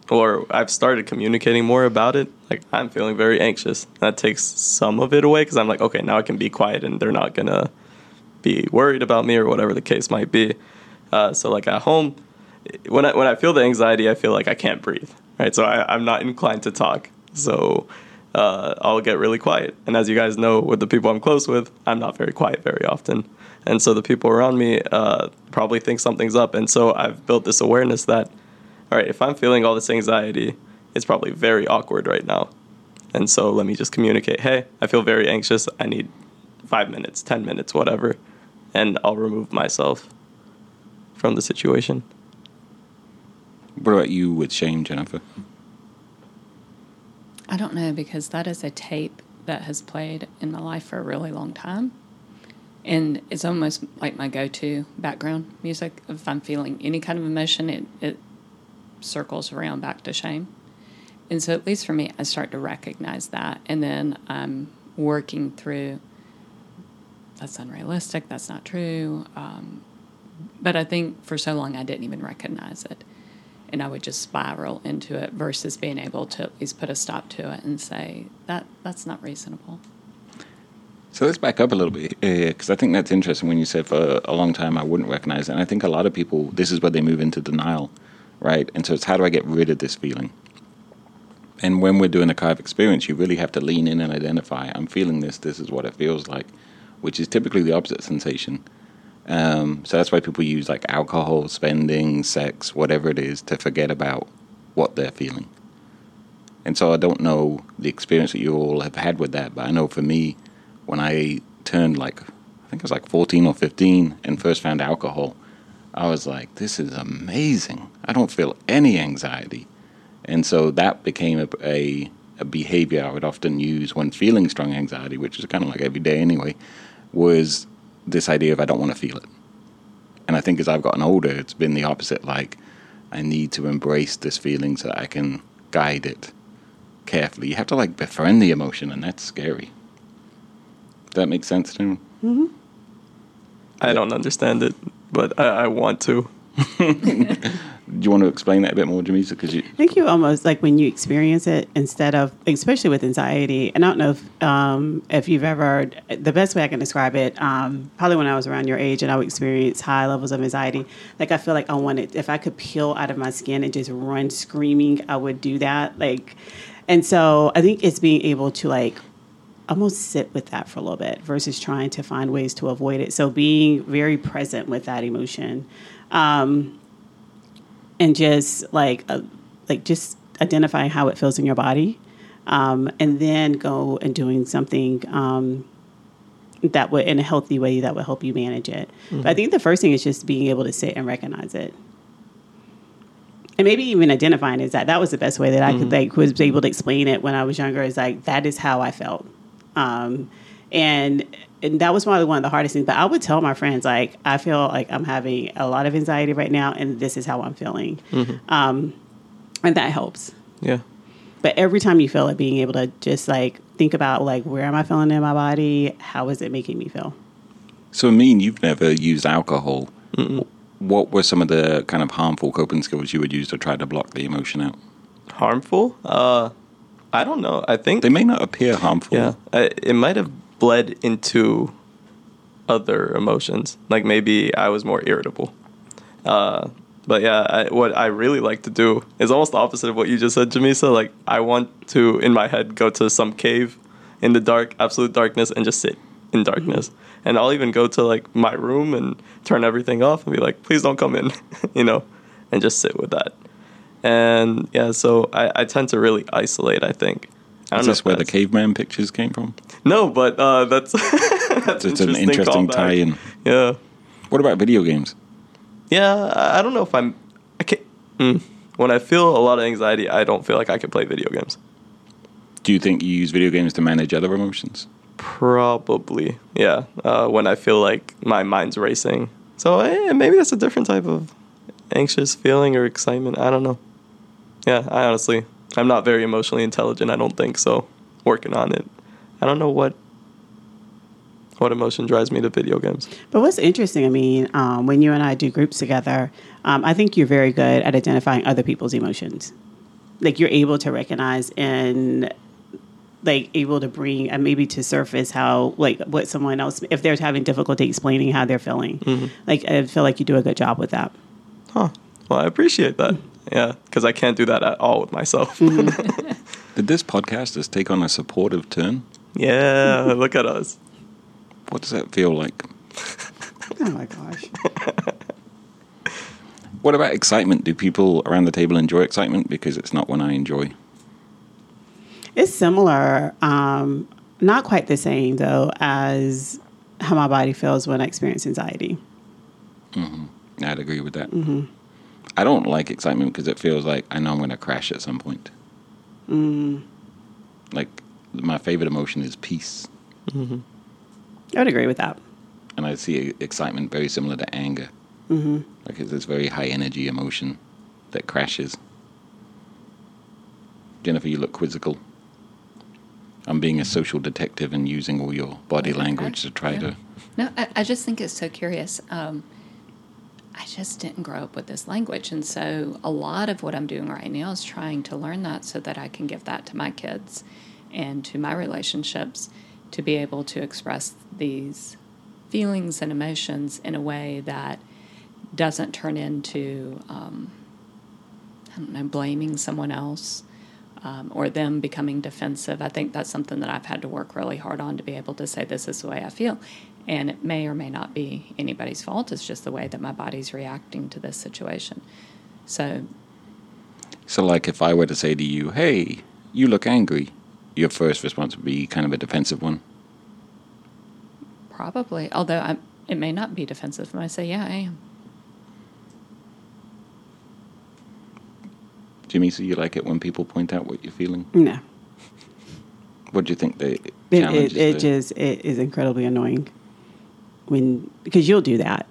S1: or I've started communicating more about it. Like I'm feeling very anxious. That takes some of it away because I'm like, okay, now I can be quiet and they're not gonna be worried about me or whatever the case might be. Uh, so like at home, when I when I feel the anxiety, I feel like I can't breathe. Right, so I, I'm not inclined to talk. So uh, I'll get really quiet. And as you guys know, with the people I'm close with, I'm not very quiet very often. And so the people around me uh, probably think something's up. And so I've built this awareness that, all right, if I'm feeling all this anxiety, it's probably very awkward right now. And so let me just communicate hey, I feel very anxious. I need five minutes, 10 minutes, whatever. And I'll remove myself from the situation.
S2: What about you with shame, Jennifer?
S3: I don't know because that is a tape that has played in my life for a really long time. And it's almost like my go to background music. If I'm feeling any kind of emotion, it, it circles around back to shame. And so, at least for me, I start to recognize that. And then I'm working through that's unrealistic, that's not true. Um, but I think for so long I didn't even recognize it. And I would just spiral into it versus being able to at least put a stop to it and say, that that's not reasonable.
S2: So let's back up a little bit because I think that's interesting when you said for a long time I wouldn't recognize it. And I think a lot of people, this is where they move into denial, right? And so it's how do I get rid of this feeling? And when we're doing a kind of experience, you really have to lean in and identify, I'm feeling this, this is what it feels like, which is typically the opposite sensation. Um, so that's why people use like alcohol, spending, sex, whatever it is, to forget about what they're feeling. And so I don't know the experience that you all have had with that, but I know for me, when I turned like, I think it was like 14 or 15 and first found alcohol, I was like, this is amazing. I don't feel any anxiety. And so that became a, a, a behavior I would often use when feeling strong anxiety, which is kind of like every day anyway, was this idea of I don't want to feel it. And I think as I've gotten older, it's been the opposite. Like, I need to embrace this feeling so that I can guide it carefully. You have to like befriend the emotion, and that's scary. Does that make sense to you? Mm-hmm.
S1: I don't understand it, but I, I want to.
S2: Do you want to explain that a bit more, Jamisa? Because you,
S4: I think you almost like when you experience it instead of, especially with anxiety. And I don't know if um, if you've ever. The best way I can describe it, um, probably when I was around your age and I would experience high levels of anxiety. Like I feel like I wanted, if I could peel out of my skin and just run screaming, I would do that. Like, and so I think it's being able to like almost sit with that for a little bit versus trying to find ways to avoid it. So being very present with that emotion. Um, and just like uh, like just identifying how it feels in your body um, and then go and doing something um, that would in a healthy way that would help you manage it but i think the first thing is just being able to sit and recognize it and maybe even identifying is that that was the best way that i could like was able to explain it when i was younger is like that is how i felt um, and and that was probably one of the hardest things. But I would tell my friends like I feel like I'm having a lot of anxiety right now, and this is how I'm feeling, um, and that helps.
S1: Yeah.
S4: But every time you feel it, being able to just like think about like where am I feeling in my body? How is it making me feel?
S2: so Amin, you've never used alcohol. What were some of the kind of harmful coping skills you would use to try to block the emotion out?
S1: Harmful? Uh, I don't know. I think
S2: They may not appear harmful.
S1: Yeah, I, it might have bled into other emotions. Like maybe I was more irritable. Uh, but yeah, I, what I really like to do is almost the opposite of what you just said, Jamisa. Like I want to, in my head, go to some cave in the dark, absolute darkness, and just sit in darkness. And I'll even go to like my room and turn everything off and be like, please don't come in, you know, and just sit with that. And yeah, so I, I tend to really isolate. I think. I
S2: Is
S1: know
S2: this where the caveman pictures came from?
S1: no, but uh, that's that's
S2: It's an interesting
S1: callback.
S2: tie-in.
S1: Yeah,
S2: What about video games?
S1: yeah. I I don't know if I'm. I can't. Mm. When I feel a lot of anxiety, I don't feel like I can play video games.
S2: Do you think you use video games to manage other emotions?
S1: Probably, yeah. Uh, when I feel like my mind's racing, so eh, maybe that's a different type of anxious feeling or excitement. I don't know. Yeah, I honestly, I'm not very emotionally intelligent. I don't think so. Working on it. I don't know what what emotion drives me to video games.
S4: But what's interesting, I mean, um, when you and I do groups together, um, I think you're very good at identifying other people's emotions. Like you're able to recognize and like able to bring and maybe to surface how like what someone else if they're having difficulty explaining how they're feeling. Like I feel like you do a good job with that.
S1: Huh. Well, I appreciate that. Yeah, because I can't do that at all with myself.
S2: Did this podcast just take on a supportive turn?
S1: yeah, look at us.
S2: What does that feel like?
S4: Oh my gosh.
S2: What about excitement? Do people around the table enjoy excitement? Because it's not one I enjoy.
S4: It's similar, um, not quite the same though as how my body feels when I experience anxiety. Mm-hmm.
S2: I'd agree with that. I don't like excitement because it feels like I know I'm going to crash at some point. Like my favorite emotion is peace,
S4: I would agree with that.
S2: and I see excitement very similar to anger. Mm-hmm. Like it's this very high energy emotion that crashes. Jennifer, you look quizzical. I'm being a social detective and using all your body language to try
S3: Yeah.
S2: to.
S3: No, I, I just think it's so curious. Um, I just didn't grow up with this language. And so a lot of what I'm doing right now is trying to learn that so that I can give that to my kids and to my relationships to be able to express these feelings and emotions in a way that doesn't turn into, um, I don't know, blaming someone else um, or them becoming defensive. I think that's something that I've had to work really hard on to be able to say, this is the way I feel. And it may or may not be anybody's fault. It's just the way that my body's reacting to this situation. So,
S2: So, like, if I were to say to you, "Hey, you look angry," your first response would be kind of a defensive one.
S3: probably, although I, it may not be defensive, when I might say, yeah, I am.
S2: Jimmy, so you like it when people point out what you're feeling?
S4: No.
S2: What do you think the
S4: It,
S2: challenge
S4: it, it
S2: is?
S4: just it is incredibly annoying when because you'll do that.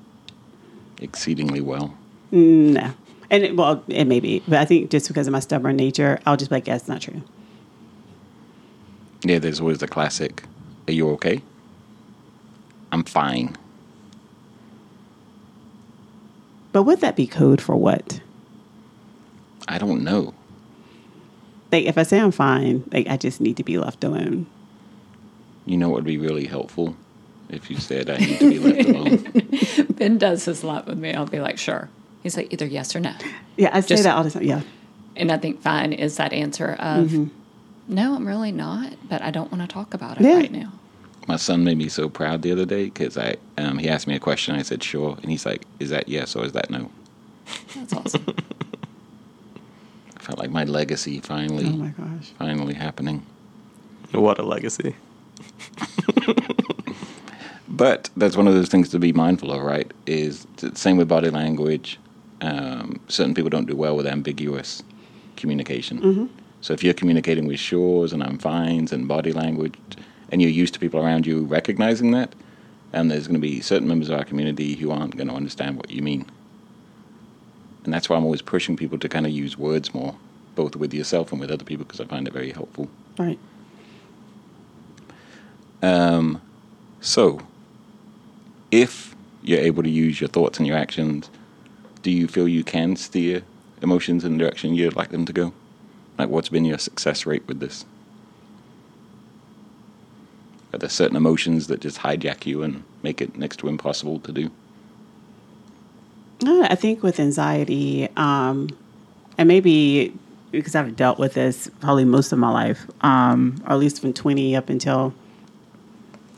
S2: exceedingly well.
S4: Mm, no, and it, well, it may be, but I think just because of my stubborn nature, I'll just be like, "Yeah, it's not true."
S2: Yeah, there's always the classic. Are you okay? I'm fine.
S4: But would that be code for what?
S2: I don't know.
S4: Like, if I say I'm fine, like I just need to be left alone.
S2: You know what would be really helpful if you said I need to be left alone.
S3: Ben does this a lot with me. I'll be like, sure. He's like, either yes or no.
S4: Yeah, I say
S3: Just-
S4: that all the time. Yeah,
S3: And I think fine is that answer of, no, I'm really not, but I don't want to talk about it
S4: Yeah.
S3: right now.
S2: My son made me so proud the other day because I um, he asked me a question. I said sure, and he's like, "Is that yes or is that no?"
S3: That's awesome.
S2: I felt like my legacy finally,
S4: Oh my gosh.
S2: finally happening.
S1: What a legacy.
S2: But that's one of those things to be mindful of, right? Is the same with body language. Um, certain people don't do well with ambiguous communication. So if you're communicating with shores and I'm fines and body language, and you're used to people around you recognizing that, and there's going to be certain members of our community who aren't going to understand what you mean. And that's why I'm always pushing people to kind of use words more, both with yourself and with other people, because I find it very helpful.
S4: Right.
S2: Um, so, if you're able to use your thoughts and your actions, do you feel you can steer emotions in the direction you'd like them to go? Like, what's been your success rate with this? Are there certain emotions that just hijack you and make it next to impossible to do?
S4: I think with anxiety, um, and maybe because I've dealt with this probably most of my life, um, or at least from 20 up until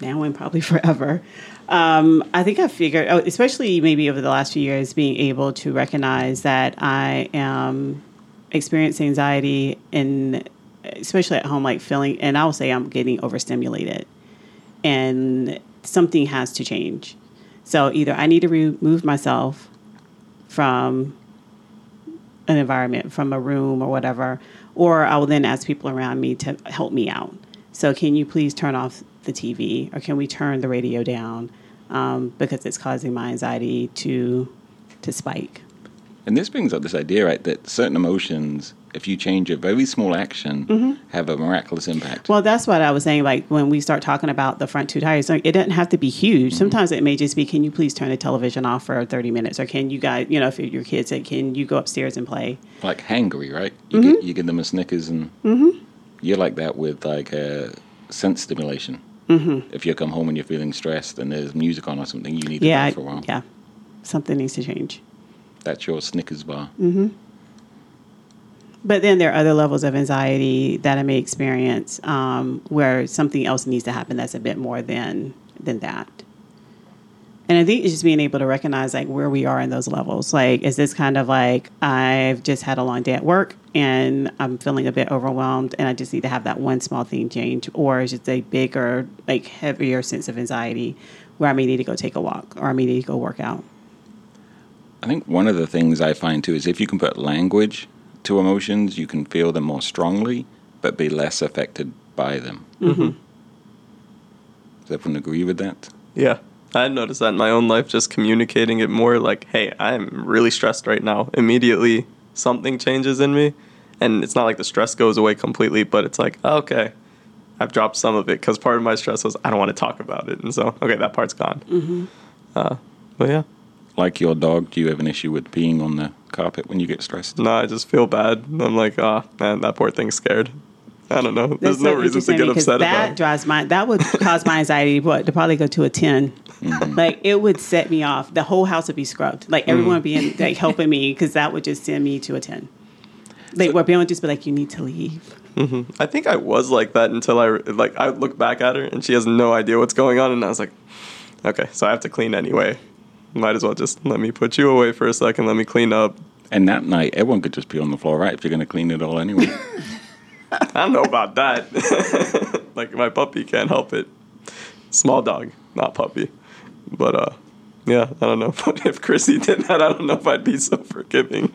S4: now and probably forever. Um, I think I figured, oh, especially maybe over the last few years, being able to recognize that I am experiencing anxiety and especially at home, like feeling, and I will say I'm getting overstimulated and something has to change. So either I need to remove myself from an environment, from a room or whatever, or I will then ask people around me to help me out. So can you please turn off the TV or can we turn the radio down um, because it's causing my anxiety to to spike.
S2: And this brings up this idea, right, that certain emotions, if you change a very small action, mm-hmm. have a miraculous impact.
S4: Well, that's what I was saying. Like when we start talking about the front two tires, like, it doesn't have to be huge. Mm-hmm. Sometimes it may just be, can you please turn the television off for 30 minutes? Or can you guys, you know, if your kids say, can you go upstairs and play?
S2: like hangry, right? You mm-hmm. get you give them a Snickers, and you're like that with like uh, sense stimulation. Mm-hmm. If you come home and you're feeling stressed and there's music on or something, you need to
S4: Yeah,
S2: for a while.
S4: yeah. Something needs to change.
S2: That's your Snickers bar.
S4: But then there are other levels of anxiety that I may experience um, where something else needs to happen that's a bit more than than that. And I think it's just being able to recognize like where we are in those levels. Like, is this kind of like I've just had a long day at work and I'm feeling a bit overwhelmed and I just need to have that one small thing change, or is it a bigger, like heavier sense of anxiety where I may need to go take a walk or I may need to go work out.
S2: I think one of the things I find too is if you can put language to emotions, you can feel them more strongly, but be less affected by them. Mm-hmm. Does everyone agree with that?
S1: Yeah. I noticed that in my own life, just communicating it more like, hey, I'm really stressed right now. Immediately, something changes in me. And it's not like the stress goes away completely, but it's like, oh, okay, I've dropped some of it because part of my stress was I don't want to talk about it. And so, okay, that part's gone. Mm-hmm. Uh, but yeah.
S2: Like your dog, do you have an issue with peeing on the carpet when you get stressed?
S1: No, I just feel bad. I'm like, oh, man, that poor thing's scared. I don't know. There's
S4: That's
S1: no
S4: so
S1: reason to
S4: interesting
S1: get
S4: because
S1: upset
S4: that
S1: about.
S4: drives my that would cause my anxiety what to probably go to a 10 mm-hmm. like it would set me off the whole house would be scrubbed like mm. everyone would be in, like helping me because that would just send me to a 10 like where people would just be like you need to leave mm-hmm.
S1: I think I was like that until I like I look back at her and she has no idea what's going on, and I was like, okay, so I have to clean anyway. Might as well just let me put you away for a second. Let me clean up.
S2: And that night, everyone could just pee on the floor, right? If you're going to clean it all anyway.
S1: I don't know about that. like my puppy can't help it. Small dog, not puppy. But uh, yeah, I don't know. But if Chrissy did that, I don't know if I'd be so forgiving.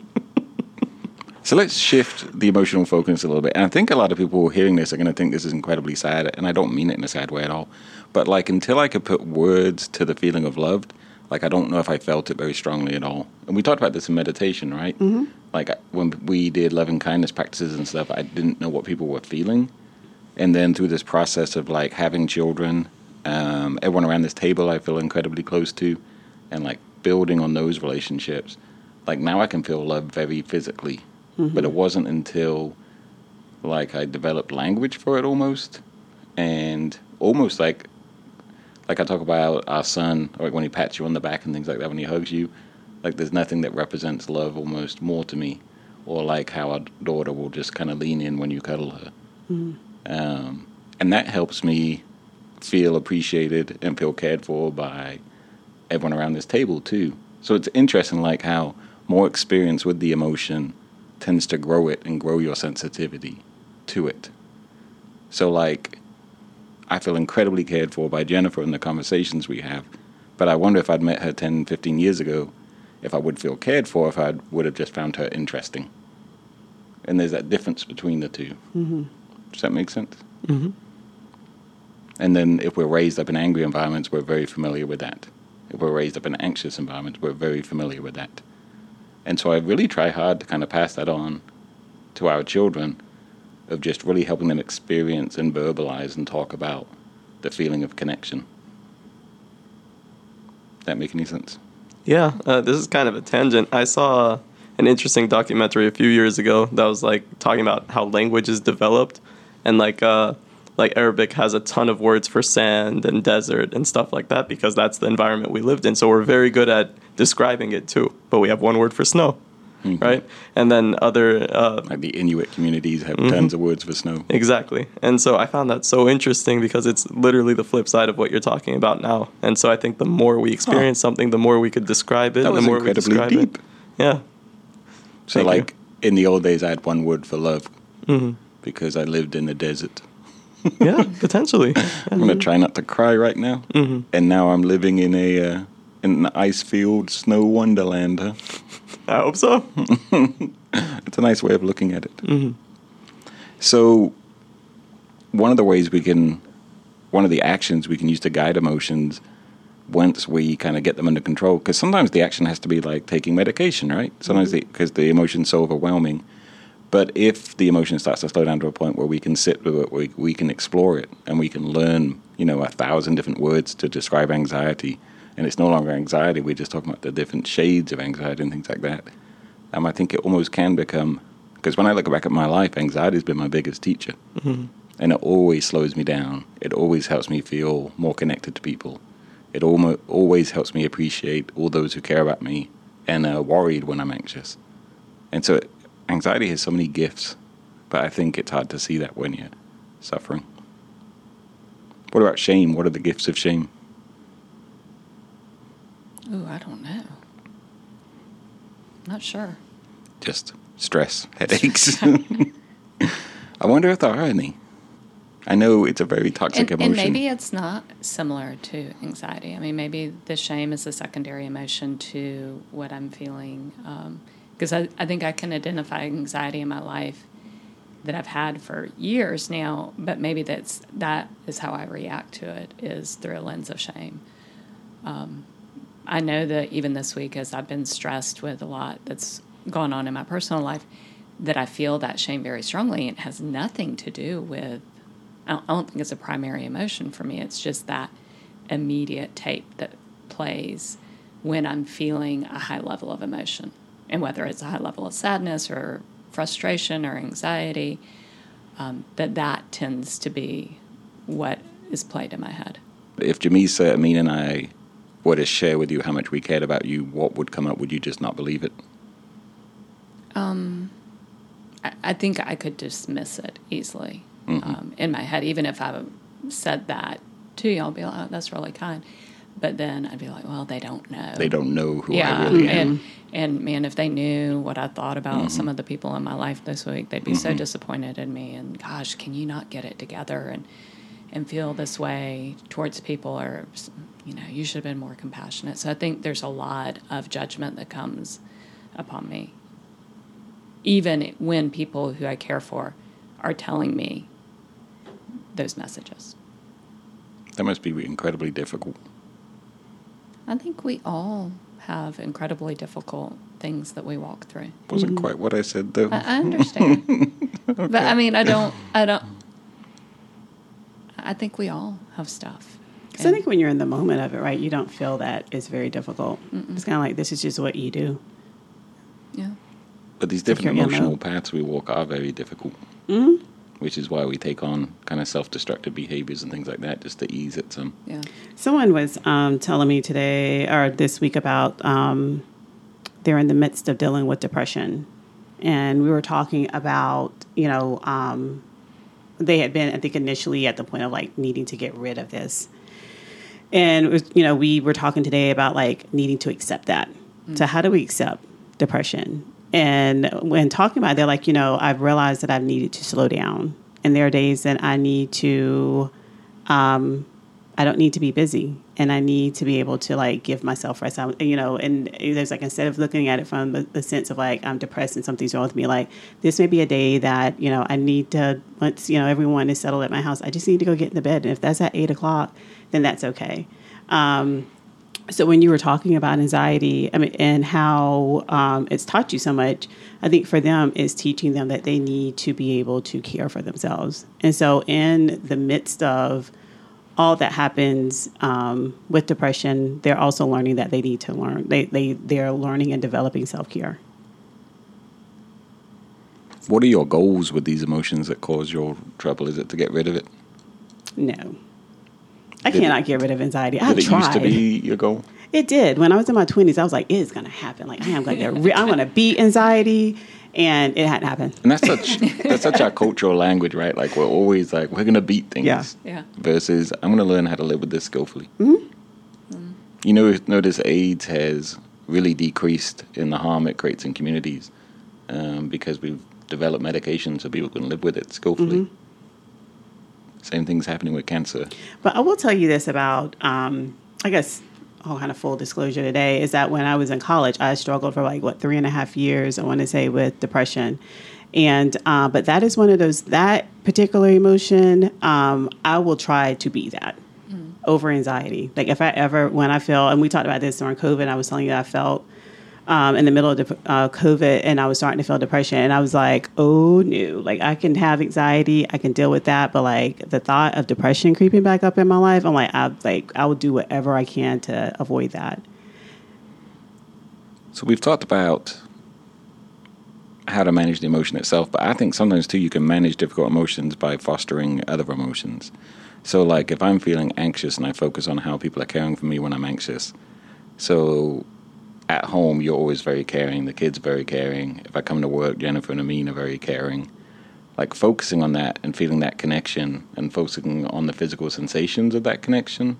S2: so let's shift the emotional focus a little bit. And I think a lot of people hearing this are going to think this is incredibly sad. And I don't mean it in a sad way at all. But like, until I could put words to the feeling of loved, like, I don't know if I felt it very strongly at all. And we talked about this in meditation, right? Mm-hmm. Like, when we did loving kindness practices and stuff, I didn't know what people were feeling. And then through this process of like having children, um, everyone around this table I feel incredibly close to, and like building on those relationships, like now I can feel love very physically. But it wasn't until like I developed language for it almost, and almost like like I talk about our son, or like when he pats you on the back and things like that, when he hugs you, like there's nothing that represents love almost more to me, or like how our daughter will just kind of lean in when you cuddle her, um, and that helps me feel appreciated and feel cared for by everyone around this table too. So it's interesting, like how more experience with the emotion tends to grow it and grow your sensitivity to it. So like I feel incredibly cared for by Jennifer in the conversations we have. But I wonder if I'd met her 10, 15 years ago, if I would feel cared for, if I would have just found her interesting. And there's that difference between the 2 Mm-hmm. Does that make sense? Mm-hmm. And then if we're raised up in angry environments, we're very familiar with that. If we're raised up in anxious environments, we're very familiar with that. And so I really try hard to kind of pass that on to our children of just really helping them experience and verbalize and talk about the feeling of connection. Does that make any sense?
S1: Yeah, uh, this is kind of a tangent. I saw an interesting documentary a few years ago that was like talking about how language is developed, and like uh, like Arabic has a ton of words for sand and desert and stuff like that because that's the environment we lived in. So we're very good at describing it too. But we have one word for snow, right? And then other uh,
S2: Like the Inuit communities have tons of words for snow.
S1: Exactly. And so I found that so interesting because it's literally the flip side of what you're talking about now. And so I think the more we experience something, the more we could describe it,
S2: That was
S1: the more we
S2: incredibly
S1: describe
S2: deep.
S1: it. Yeah.
S2: So,
S1: Thank you.
S2: like in the old days, I had one word for love because I lived in the desert.
S1: Yeah, potentially.
S2: I'm gonna try not to cry right now. Mm-hmm. And now I'm living in a uh, in an ice field snow wonderland. Huh?
S1: I hope so.
S2: It's a nice way of looking at it. So, one of the ways we can, one of the actions we can use to guide emotions once we kind of get them under control, because sometimes the action has to be like taking medication, right? Sometimes mm-hmm. because the, emotion's so overwhelming. But if the emotion starts to slow down to a point where we can sit with it, we, we can explore it, and we can learn, you know, a thousand different words to describe anxiety, and it's no longer anxiety. We're just talking about the different shades of anxiety and things like that. Um, I think it almost can become because when I look back at my life, anxiety has been my biggest teacher, and it always slows me down. It always helps me feel more connected to people. It almo- always helps me appreciate all those who care about me and are worried when I'm anxious. And so, anxiety has so many gifts, but I think it's hard to see that when you're suffering. What about shame? What are the gifts of shame?
S3: Ooh, I don't know. Not sure.
S2: Just stress, headaches. I wonder if there are any. I know it's a very toxic
S3: And,
S2: emotion.
S3: and maybe it's not similar to anxiety. I mean, maybe the shame is a secondary emotion to what I'm feeling. Because I, I think I can identify anxiety in my life that I've had for years now, but maybe that's that is how I react to it is through a lens of shame. Um, I know that even this week, as I've been stressed with a lot that's gone on in my personal life, that I feel that shame very strongly. It has nothing to do with. I don't, I don't think it's a primary emotion for me. It's just that immediate tape that plays when I'm feeling a high level of emotion, and whether it's a high level of sadness or frustration or anxiety, um, that that tends to be what is played in my head.
S2: If Jamisa, Amin, and I were to share with you how much we cared about you, what would come up? Would you just not believe it?
S3: Um, I, I think I could dismiss it easily um, in my head, even if I said that to you. I'll be like, oh, "That's really kind," but then I'd be like, "Well, they don't know."
S2: They don't know who
S3: yeah,
S2: I really am.
S3: and and man, if they knew what I thought about some of the people in my life this week, they'd be so disappointed in me. And gosh, can you not get it together and and feel this way towards people, or you know, you should have been more compassionate. So I think there's a lot of judgment that comes upon me, even when people who I care for are telling me those messages.
S2: That must be incredibly difficult.
S3: I think we all have incredibly difficult things that we walk through.
S2: Wasn't mm-hmm. quite what I said though.
S3: I, I understand, but I mean, I don't. I don't. I think we all have stuff.
S4: Because I think when you're in the moment of it, right, you don't feel that it's very difficult. It's kind of like this is just what you do.
S3: Yeah.
S2: But these different
S4: your ammo.
S2: emotional paths we walk are very difficult.
S4: Mm-hmm.
S2: Which is why we take on kind of self destructive behaviors and things like that just to ease it some.
S3: Yeah.
S4: Someone was um, telling me today or this week about um, they're in the midst of dealing with depression. And we were talking about, you know, um, they had been, I think, initially at the point of like needing to get rid of this. And, was, you know, we were talking today about like needing to accept that. So, how do we accept depression? And when talking about it, they're like, you know, I've realized that I've needed to slow down. And there are days that I need to um, I don't need to be busy, and I need to be able to like give myself rest. I, you know, and there's like instead of looking at it from the, the sense of like I'm depressed and something's wrong with me, like this may be a day that you know I need to once you know everyone is settled at my house, I just need to go get in the bed, and if that's at eight o'clock, then that's okay. Um, so when you were talking about anxiety, I mean, and how um, it's taught you so much, I think for them is teaching them that they need to be able to care for themselves. And so in the midst of all that happens um, with depression, they're also learning that they need to learn. They they they're learning and developing self care.
S2: What are your goals with these emotions that cause your trouble? Is it to get rid of it?
S4: No, I
S2: Did it-
S4: cannot get rid of anxiety. I've
S2: Did it
S4: tried.
S2: used to be your goal?
S4: It did. When I was in my twenties, I was like, "It's gonna happen. Like I am gonna, re- I'm gonna beat anxiety," and it hadn't happened.
S2: And that's such that's such our cultural language, right? Like we're always like we're gonna beat things.
S4: Yeah.
S3: Yeah.
S2: Versus I'm gonna learn how to live with this skillfully. You know, notice AIDS has really decreased in the harm it creates in communities um, because we've developed medication so people can live with it skillfully. Same thing's happening with cancer.
S4: But I will tell you this about, um, I guess, all kind of full disclosure today is that when I was in college, I struggled for like what three and a half years. I want to say with depression, and uh, but that is one of those that particular emotion. Um, I will try to be that over anxiety. Like if I ever when I feel, and we talked about this during COVID, I was telling you I felt. Um, in the middle of uh, COVID, and I was starting to feel depression, and I was like, "Oh no! Like I can have anxiety, I can deal with that, but like the thought of depression creeping back up in my life, I'm like, I like I will do whatever I can to avoid that."
S2: So we've talked about how to manage the emotion itself, but I think sometimes too you can manage difficult emotions by fostering other emotions. So like if I'm feeling anxious and I focus on how people are caring for me when I'm anxious. So at home you're always very caring, the kids are very caring. If I come to work, Jennifer and Amin are very caring. Like focusing on that and feeling that connection and focusing on the physical sensations of that connection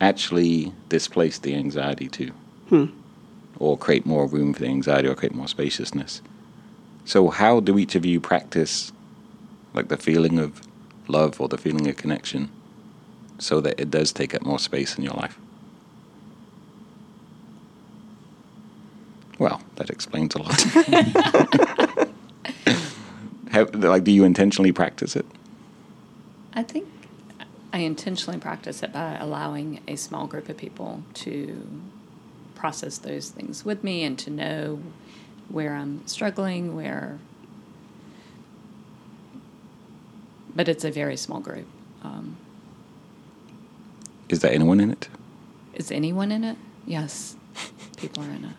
S2: actually displace the anxiety too hmm. or create more room for the anxiety or create more spaciousness. So how do each of you practice like the feeling of love or the feeling of connection so that it does take up more space in your life? Well, that explains a lot. How, like, do you intentionally practice it?
S3: I think I intentionally practice it by allowing a small group of people to process those things with me and to know where I'm struggling, where. But it's a very small group. Um,
S2: Is there anyone in it?
S3: is anyone in it? Yes, people are in it.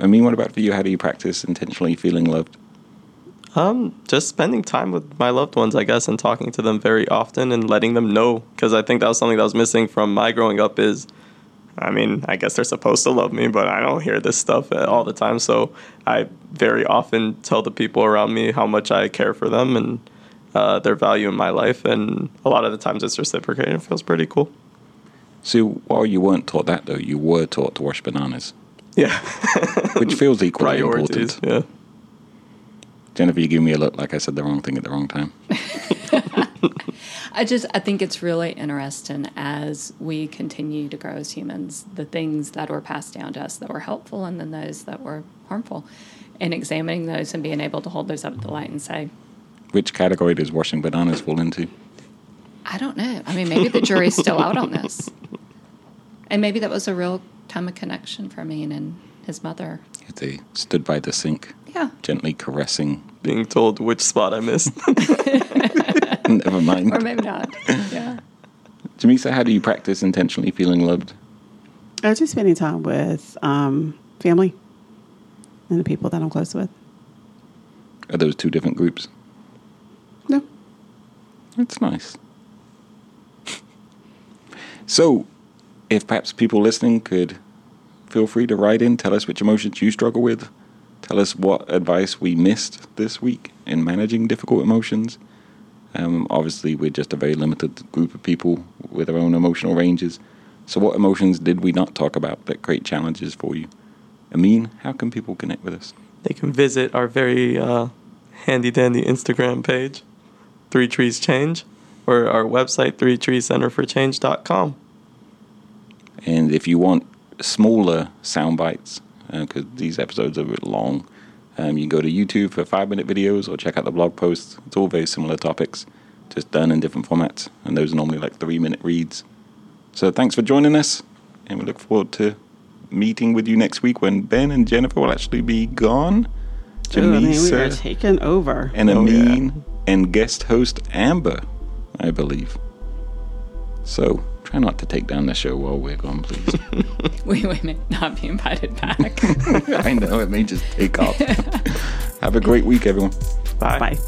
S2: Amin, what about for you? How do you practice intentionally feeling loved?
S1: Um, just spending time with my loved ones, I guess, and talking to them very often and letting them know. Because I think that was something that was missing from my growing up. Is, I mean, I guess they're supposed to love me, but I don't hear this stuff all the time. So I very often tell the people around me how much I care for them and uh, their value in my life. And a lot of the times it's reciprocated. It feels pretty cool.
S2: So while you weren't taught that, though, you were taught to wash bananas,
S1: Yeah.
S2: which feels equally
S1: Priorities.
S2: important.
S1: Yeah.
S2: Jennifer, you give me a look like I said the wrong thing at the wrong time.
S3: I just I think it's really interesting as we continue to grow as humans, the things that were passed down to us that were helpful and then those that were harmful. And examining those and being able to hold those up to the light and say,
S2: Which category does washing bananas fall into?
S3: I don't know. I mean, maybe the jury's still out on this. And maybe that was a real time of connection for me and his mother.
S2: They stood by the sink,
S3: Yeah.
S2: gently caressing.
S1: Being told which spot I missed.
S2: Never mind.
S3: Or maybe not. Yeah.
S2: Jamisa, how do you practice intentionally feeling loved?
S4: I was just spending time with um, family and the people that I'm close with.
S2: Are those two different groups?
S4: No.
S2: That's nice. so, if perhaps people listening could feel free to write in, tell us which emotions you struggle with, tell us what advice we missed this week in managing difficult emotions. Um, obviously, we're just a very limited group of people with our own emotional ranges. So, what emotions did we not talk about that create challenges for you? Amin, how can people connect with us?
S1: they can visit our very uh, handy dandy Instagram page, Three Trees Change, or our website, threetreescenterforchange.com.
S2: And if you want smaller sound bites, because these episodes are a bit long, um, you can go to YouTube for five minute videos or check out the blog posts. It's all very similar topics, just done in different formats. And those are normally like three minute reads. So thanks for joining us. And we look forward to meeting with you next week when Ben and Jennifer will actually be gone.
S4: Ooh, I mean, we are
S2: Jamisa
S4: taking over.
S2: and
S1: Oh, yeah.
S2: And guest host Amber, I believe. So try not to take down the show while we're gone, please.
S3: We, we may not be invited back.
S2: I know it may just take off. Have a great week, everyone.
S1: Bye.
S4: Bye.